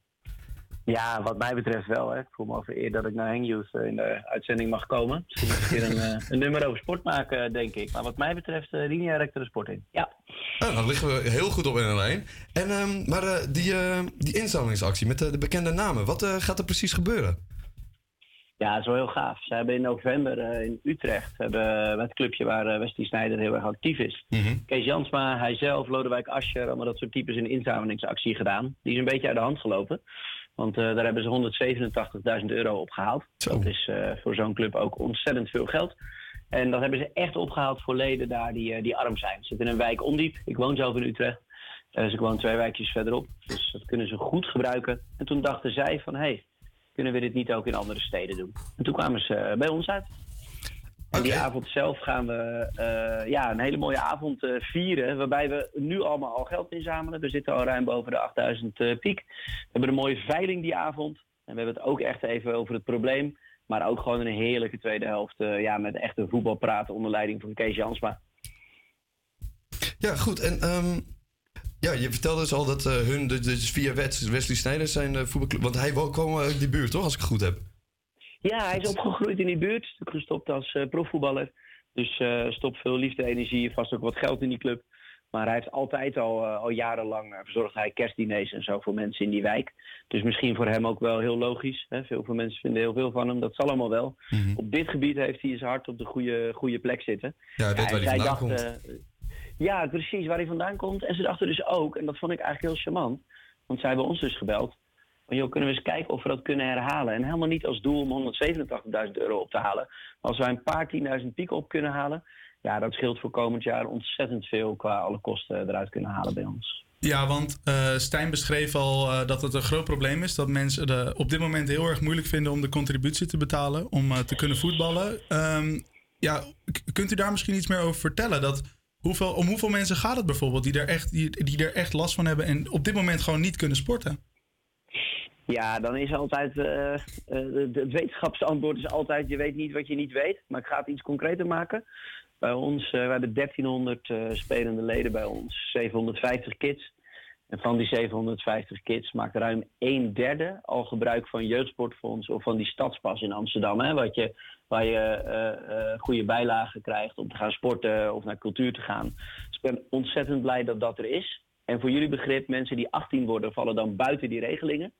Ja, wat mij betreft wel. Hè. Ik voel me al vereerd dat ik naar Hang eh, in de uitzending mag komen. Dus een keer een, eh, een nummer over sport maken, denk ik. Maar wat mij betreft, uh, linea recta de sport in. Ja. Nou, dan liggen we heel goed op in een lijn. En, ehm, maar die, die inzamelingsactie met de, de bekende namen, wat gaat er precies gebeuren? Ja, dat is wel heel gaaf. Ze hebben in november eh, in Utrecht, hebben, met het clubje waar eh, Wesley Snijder heel erg actief is. Kees Jansma, hijzelf, Lodewijk Asscher, allemaal dat soort types een inzamelingsactie gedaan. Die is een beetje uit de hand gelopen. Want eh, daar hebben ze 187.000 euro opgehaald. Dat is voor zo'n club ook ontzettend veel geld. En dat hebben ze echt opgehaald voor leden daar die, die arm zijn. Ze zitten in een wijk ondiep. Ik woon zelf in Utrecht. Dus ik woon twee wijkjes verderop. Dus dat kunnen ze goed gebruiken. En toen dachten zij van, hé, hey, kunnen we dit niet ook in andere steden doen? En toen kwamen ze eh, bij ons uit. En die avond zelf gaan we eh, ja, een hele mooie avond eh, vieren. Waarbij we nu allemaal al geld inzamelen. We zitten al ruim boven de 8000 eh, piek. We hebben een mooie veiling die avond. En we hebben het ook echt even over het probleem. Maar ook gewoon een heerlijke tweede helft. ja, met echte voetbalpraten onder leiding van Kees Jansma. Ja, goed. En ehm, Ja, je vertelde dus al dat eh, hun, dus- via Wes- Wesley Sneijder zijn eh, voetbalclub... Want hij kwam uit die buurt, toch? Als ik het goed heb. Ja, hij is opgegroeid in die buurt. Is gestopt als eh, profvoetballer. Dus eh stopt veel liefde, energie, vast ook wat geld in die club. Maar hij heeft altijd al, eh, al jarenlang eh, verzorgd hij kerstdiners en zo voor mensen in die wijk. Dus misschien voor hem ook wel heel logisch. Hè? Veel veel mensen vinden heel veel van hem. Dat zal allemaal wel. Op dit gebied heeft hij zijn hart op de goede, goede plek zitten. Ja, hij weet waar en hij vandaan eh, ja, precies waar hij vandaan komt. En ze dachten dus ook, en dat vond ik eigenlijk heel charmant. Want zij hebben ons dus gebeld. Van, joh, kunnen we eens kijken of we dat kunnen herhalen? En helemaal niet als doel om 187.000 euro op te halen. Maar als wij een paar tienduizend pieken op kunnen halen. Ja, dat scheelt voor komend jaar ontzettend veel qua alle kosten eruit kunnen halen bij ons. Ja, want eh Stijn beschreef al eh, dat het een groot probleem is. Dat mensen het op dit moment heel erg moeilijk vinden om de contributie te betalen. Om eh, te kunnen voetballen. Ehm, ja, kunt u daar misschien iets meer over vertellen? Dat hoeveel, om hoeveel mensen gaat het bijvoorbeeld die er, echt, die, die er echt last van hebben. En op dit moment gewoon niet kunnen sporten? Ja, dan is altijd. de- het wetenschapsantwoord is altijd: je weet niet wat je niet weet. Maar ik ga het iets concreter maken. Bij ons, eh, we hebben 1300 eh, spelende leden bij ons, 750 kids. En van die 750 kids maakt ruim een derde al gebruik van jeugdsportfonds of van die stadspas in Amsterdam. Hè, wat je, waar je eh, eh, goede bijlagen krijgt om te gaan sporten of naar cultuur te gaan. Dus ik ben ontzettend blij dat dat er is. En voor jullie begrip, mensen die 18 worden, vallen dan buiten die regelingen.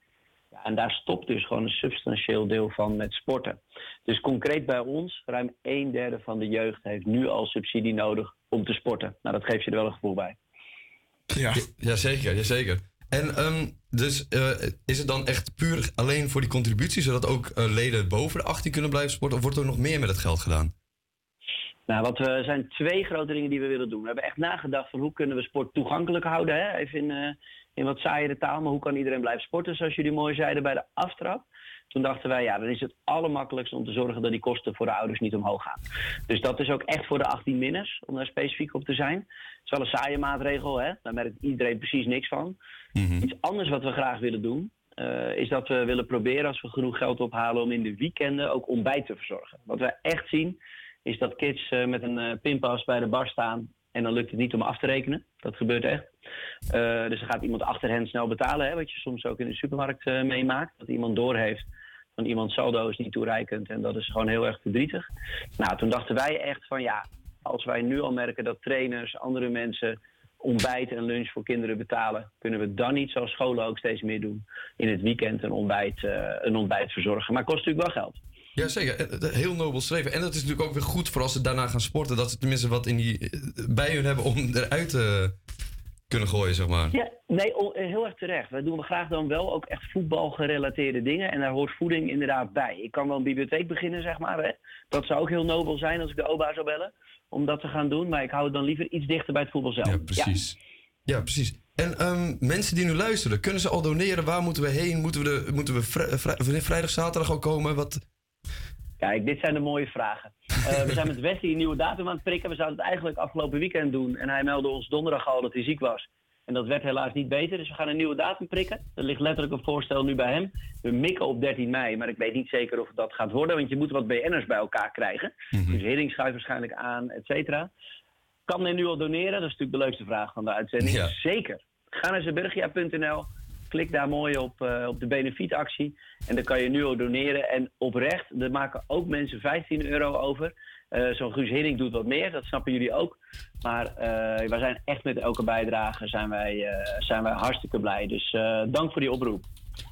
Ja, en daar stopt dus gewoon een substantieel deel van met sporten. Dus concreet bij ons, ruim een derde van de jeugd heeft nu al subsidie nodig om te sporten. Nou, dat geeft je er wel een gevoel bij. Ja, Jazeker, jazeker. En ehm, dus eh, is het dan echt puur alleen voor die contributie, zodat ook eh, leden boven de 18 kunnen blijven sporten? Of wordt er nog meer met het geld gedaan? Nou, wat we, er zijn twee grote dingen die we willen doen. We hebben echt nagedacht van hoe kunnen we sport toegankelijk houden. Hè? Even in, eh, in wat saaiere taal, maar hoe kan iedereen blijven sporten, zoals jullie mooi zeiden bij de aftrap. Toen dachten wij, ja, dan is het allermakkelijkst om te zorgen dat die kosten voor de ouders niet omhoog gaan. Dus dat is ook echt voor de 18 minners, om daar specifiek op te zijn. Het is wel een saaie maatregel, hè? daar merkt iedereen precies niks van. Iets anders wat we graag willen doen, eh, is dat we willen proberen als we genoeg geld ophalen om in de weekenden ook ontbijt te verzorgen. Wat we echt zien, is dat kids eh, met een eh, pinpas bij de bar staan en dan lukt het niet om af te rekenen. Dat gebeurt echt. Dus dan gaat iemand achter hen snel betalen, hè, wat je soms ook in de supermarkt meemaakt. Dat iemand doorheeft van iemand saldo is niet toereikend en dat is gewoon heel erg verdrietig. Nou, toen dachten wij echt van ja, als wij nu al merken dat trainers, andere mensen ontbijt en lunch voor kinderen betalen, kunnen we dan niet zoals scholen ook steeds meer doen in het weekend een ontbijt, eh, een ontbijt verzorgen. Maar kost natuurlijk wel geld. Jazeker, eh, eh, heel nobel streven. En dat is natuurlijk ook weer goed voor als ze daarna gaan sporten, dat ze tenminste wat in die, bij hun hebben om eruit te kunnen gooien, zeg maar. Ja, nee, eh, heel erg terecht. Wij doen graag dan wel ook echt voetbalgerelateerde dingen. En daar hoort voeding inderdaad bij. Ik kan wel een bibliotheek beginnen, zeg maar. Hè. Dat zou ook heel nobel zijn als ik de OBA zou bellen. Om dat te gaan doen. Maar ik hou het dan liever iets dichter bij het voetbal zelf. Ja, precies. Ja, precies. En ehm, mensen die nu luisteren, kunnen ze al doneren? Waar moeten we heen? Moeten we, de, moeten we vri- vri- vrijdag, zaterdag al komen? Wat? Kijk, dit zijn de mooie vragen. Eh, we zijn met Wesley een nieuwe datum aan het prikken. We zouden het eigenlijk afgelopen weekend doen. En hij meldde ons donderdag al dat hij ziek was. En dat werd helaas niet beter. Dus we gaan een nieuwe datum prikken. Er ligt letterlijk een voorstel nu bij hem. We mikken op 13 mei. Maar ik weet niet zeker of dat gaat worden. Want je moet wat BN'ers bij elkaar krijgen. Dus Hering schuift waarschijnlijk aan, et cetera. Kan men nu al doneren? Dat is natuurlijk de leukste vraag van de uitzending. Ja. Zeker. Ga naar zeburgia.nl. Klik daar mooi op, eh, op de benefietactie. En dan kan je nu al doneren. En oprecht, er maken ook mensen 15 euro over. Eh, Zo'n Guus doet wat meer, dat snappen jullie ook. Maar eh, wij zijn echt met elke bijdrage zijn wij, zijn wij hartstikke blij. Dus dank voor die oproep.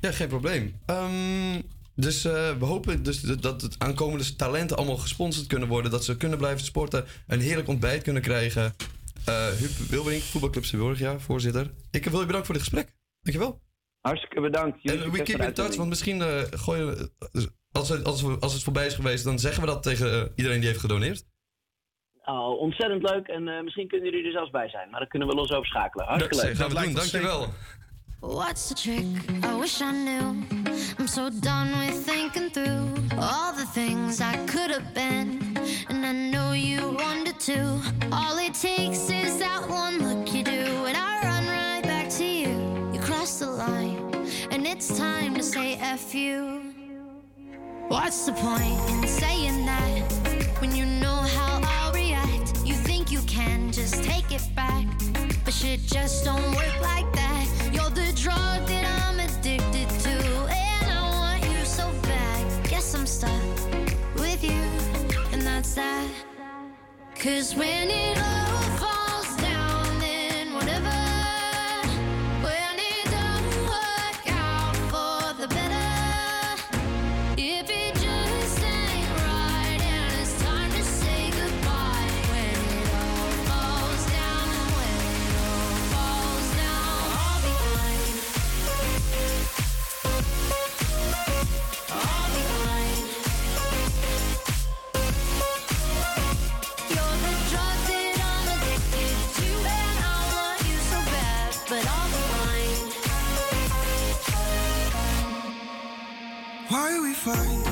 Ja, geen probleem. Ehm, dus we hopen dus dat- het aankomende talenten allemaal gesponsord kunnen worden. Dat ze kunnen blijven sporten, een heerlijk ontbijt kunnen krijgen. Eh Huub Wilbrink, voetbalclub Zeeborgia, voorzitter. Ik wil je bedanken voor dit gesprek. Dankjewel. Hartstikke bedankt. Jullie En we keep in touch, want misschien eh gooien we- als, het- als, we- als het voorbij is geweest, dan zeggen we dat tegen eh, iedereen die heeft gedoneerd. Oh, ontzettend leuk en eh, misschien kunnen jullie er zelfs bij zijn. Maar dan kunnen we los over schakelen. Hartstikke leuk. gaan we doen, dankjewel. What's the trick? I wish I knew. I'm so done with thinking through all the things I could have been. And I know you wanted to. All it takes is that one look it's time to say F you. What's the point in saying that when you know how I'll react? You think you can just take it back, but shit just don't work like that. You're the drug that I'm addicted to, and I want you so bad. Guess I'm stuck with you, and that's that. Cause when it all fight.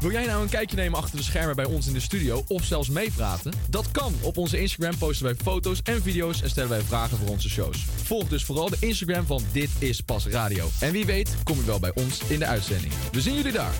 Wil jij nou een kijkje nemen achter de schermen bij ons in de studio of zelfs meepraten? Dat kan. Op onze Instagram posten wij foto's en video's en stellen wij vragen voor onze shows. Volg dus vooral de Instagram van Dit is Pas Radio. En wie weet kom je wel bij ons in de uitzending. We zien jullie daar.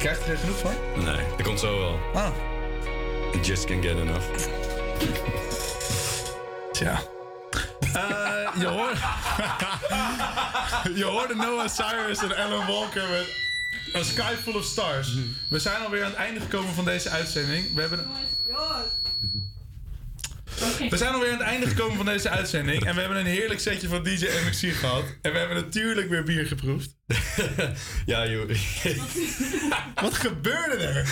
Krijgt er geen genoeg van? Nee, dat komt zo wel. Ah. I just can't get enough. Tja. Eh, je, hoort... je hoorde Noah Cyrus en Alan Walker met A Sky Full of Stars. We zijn alweer aan het einde gekomen van deze uitzending. We hebben... We zijn alweer aan het einde gekomen van deze uitzending. En we hebben een heerlijk setje van DJ MXC gehad. En we hebben natuurlijk weer bier geproefd. ja, joh. Wat gebeurde er?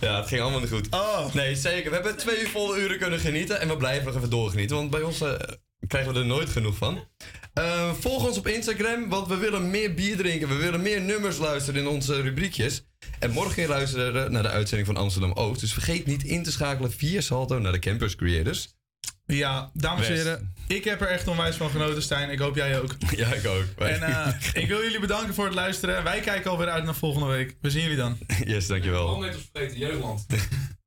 Ja, het ging allemaal niet goed. Oh. Nee, zeker. We hebben twee volle uren kunnen genieten. En we blijven nog even doorgenieten. Want bij ons eh, krijgen we er nooit genoeg van. Eh, volg ons op Instagram, want we willen meer bier drinken. We willen meer nummers luisteren in onze rubriekjes. En morgen luisteren naar de uitzending van Amsterdam Oost. Dus vergeet niet in te schakelen via Salto naar de Campus Creators. Ja, dames en heren. Ik heb er echt onwijs van genoten, Stijn. Ik hoop jij ook. Ja, ik ook. En eh, ik wil jullie bedanken voor het luisteren. Wij kijken alweer uit naar volgende week. We zien jullie dan. Yes, dankjewel. Al net als vergeten,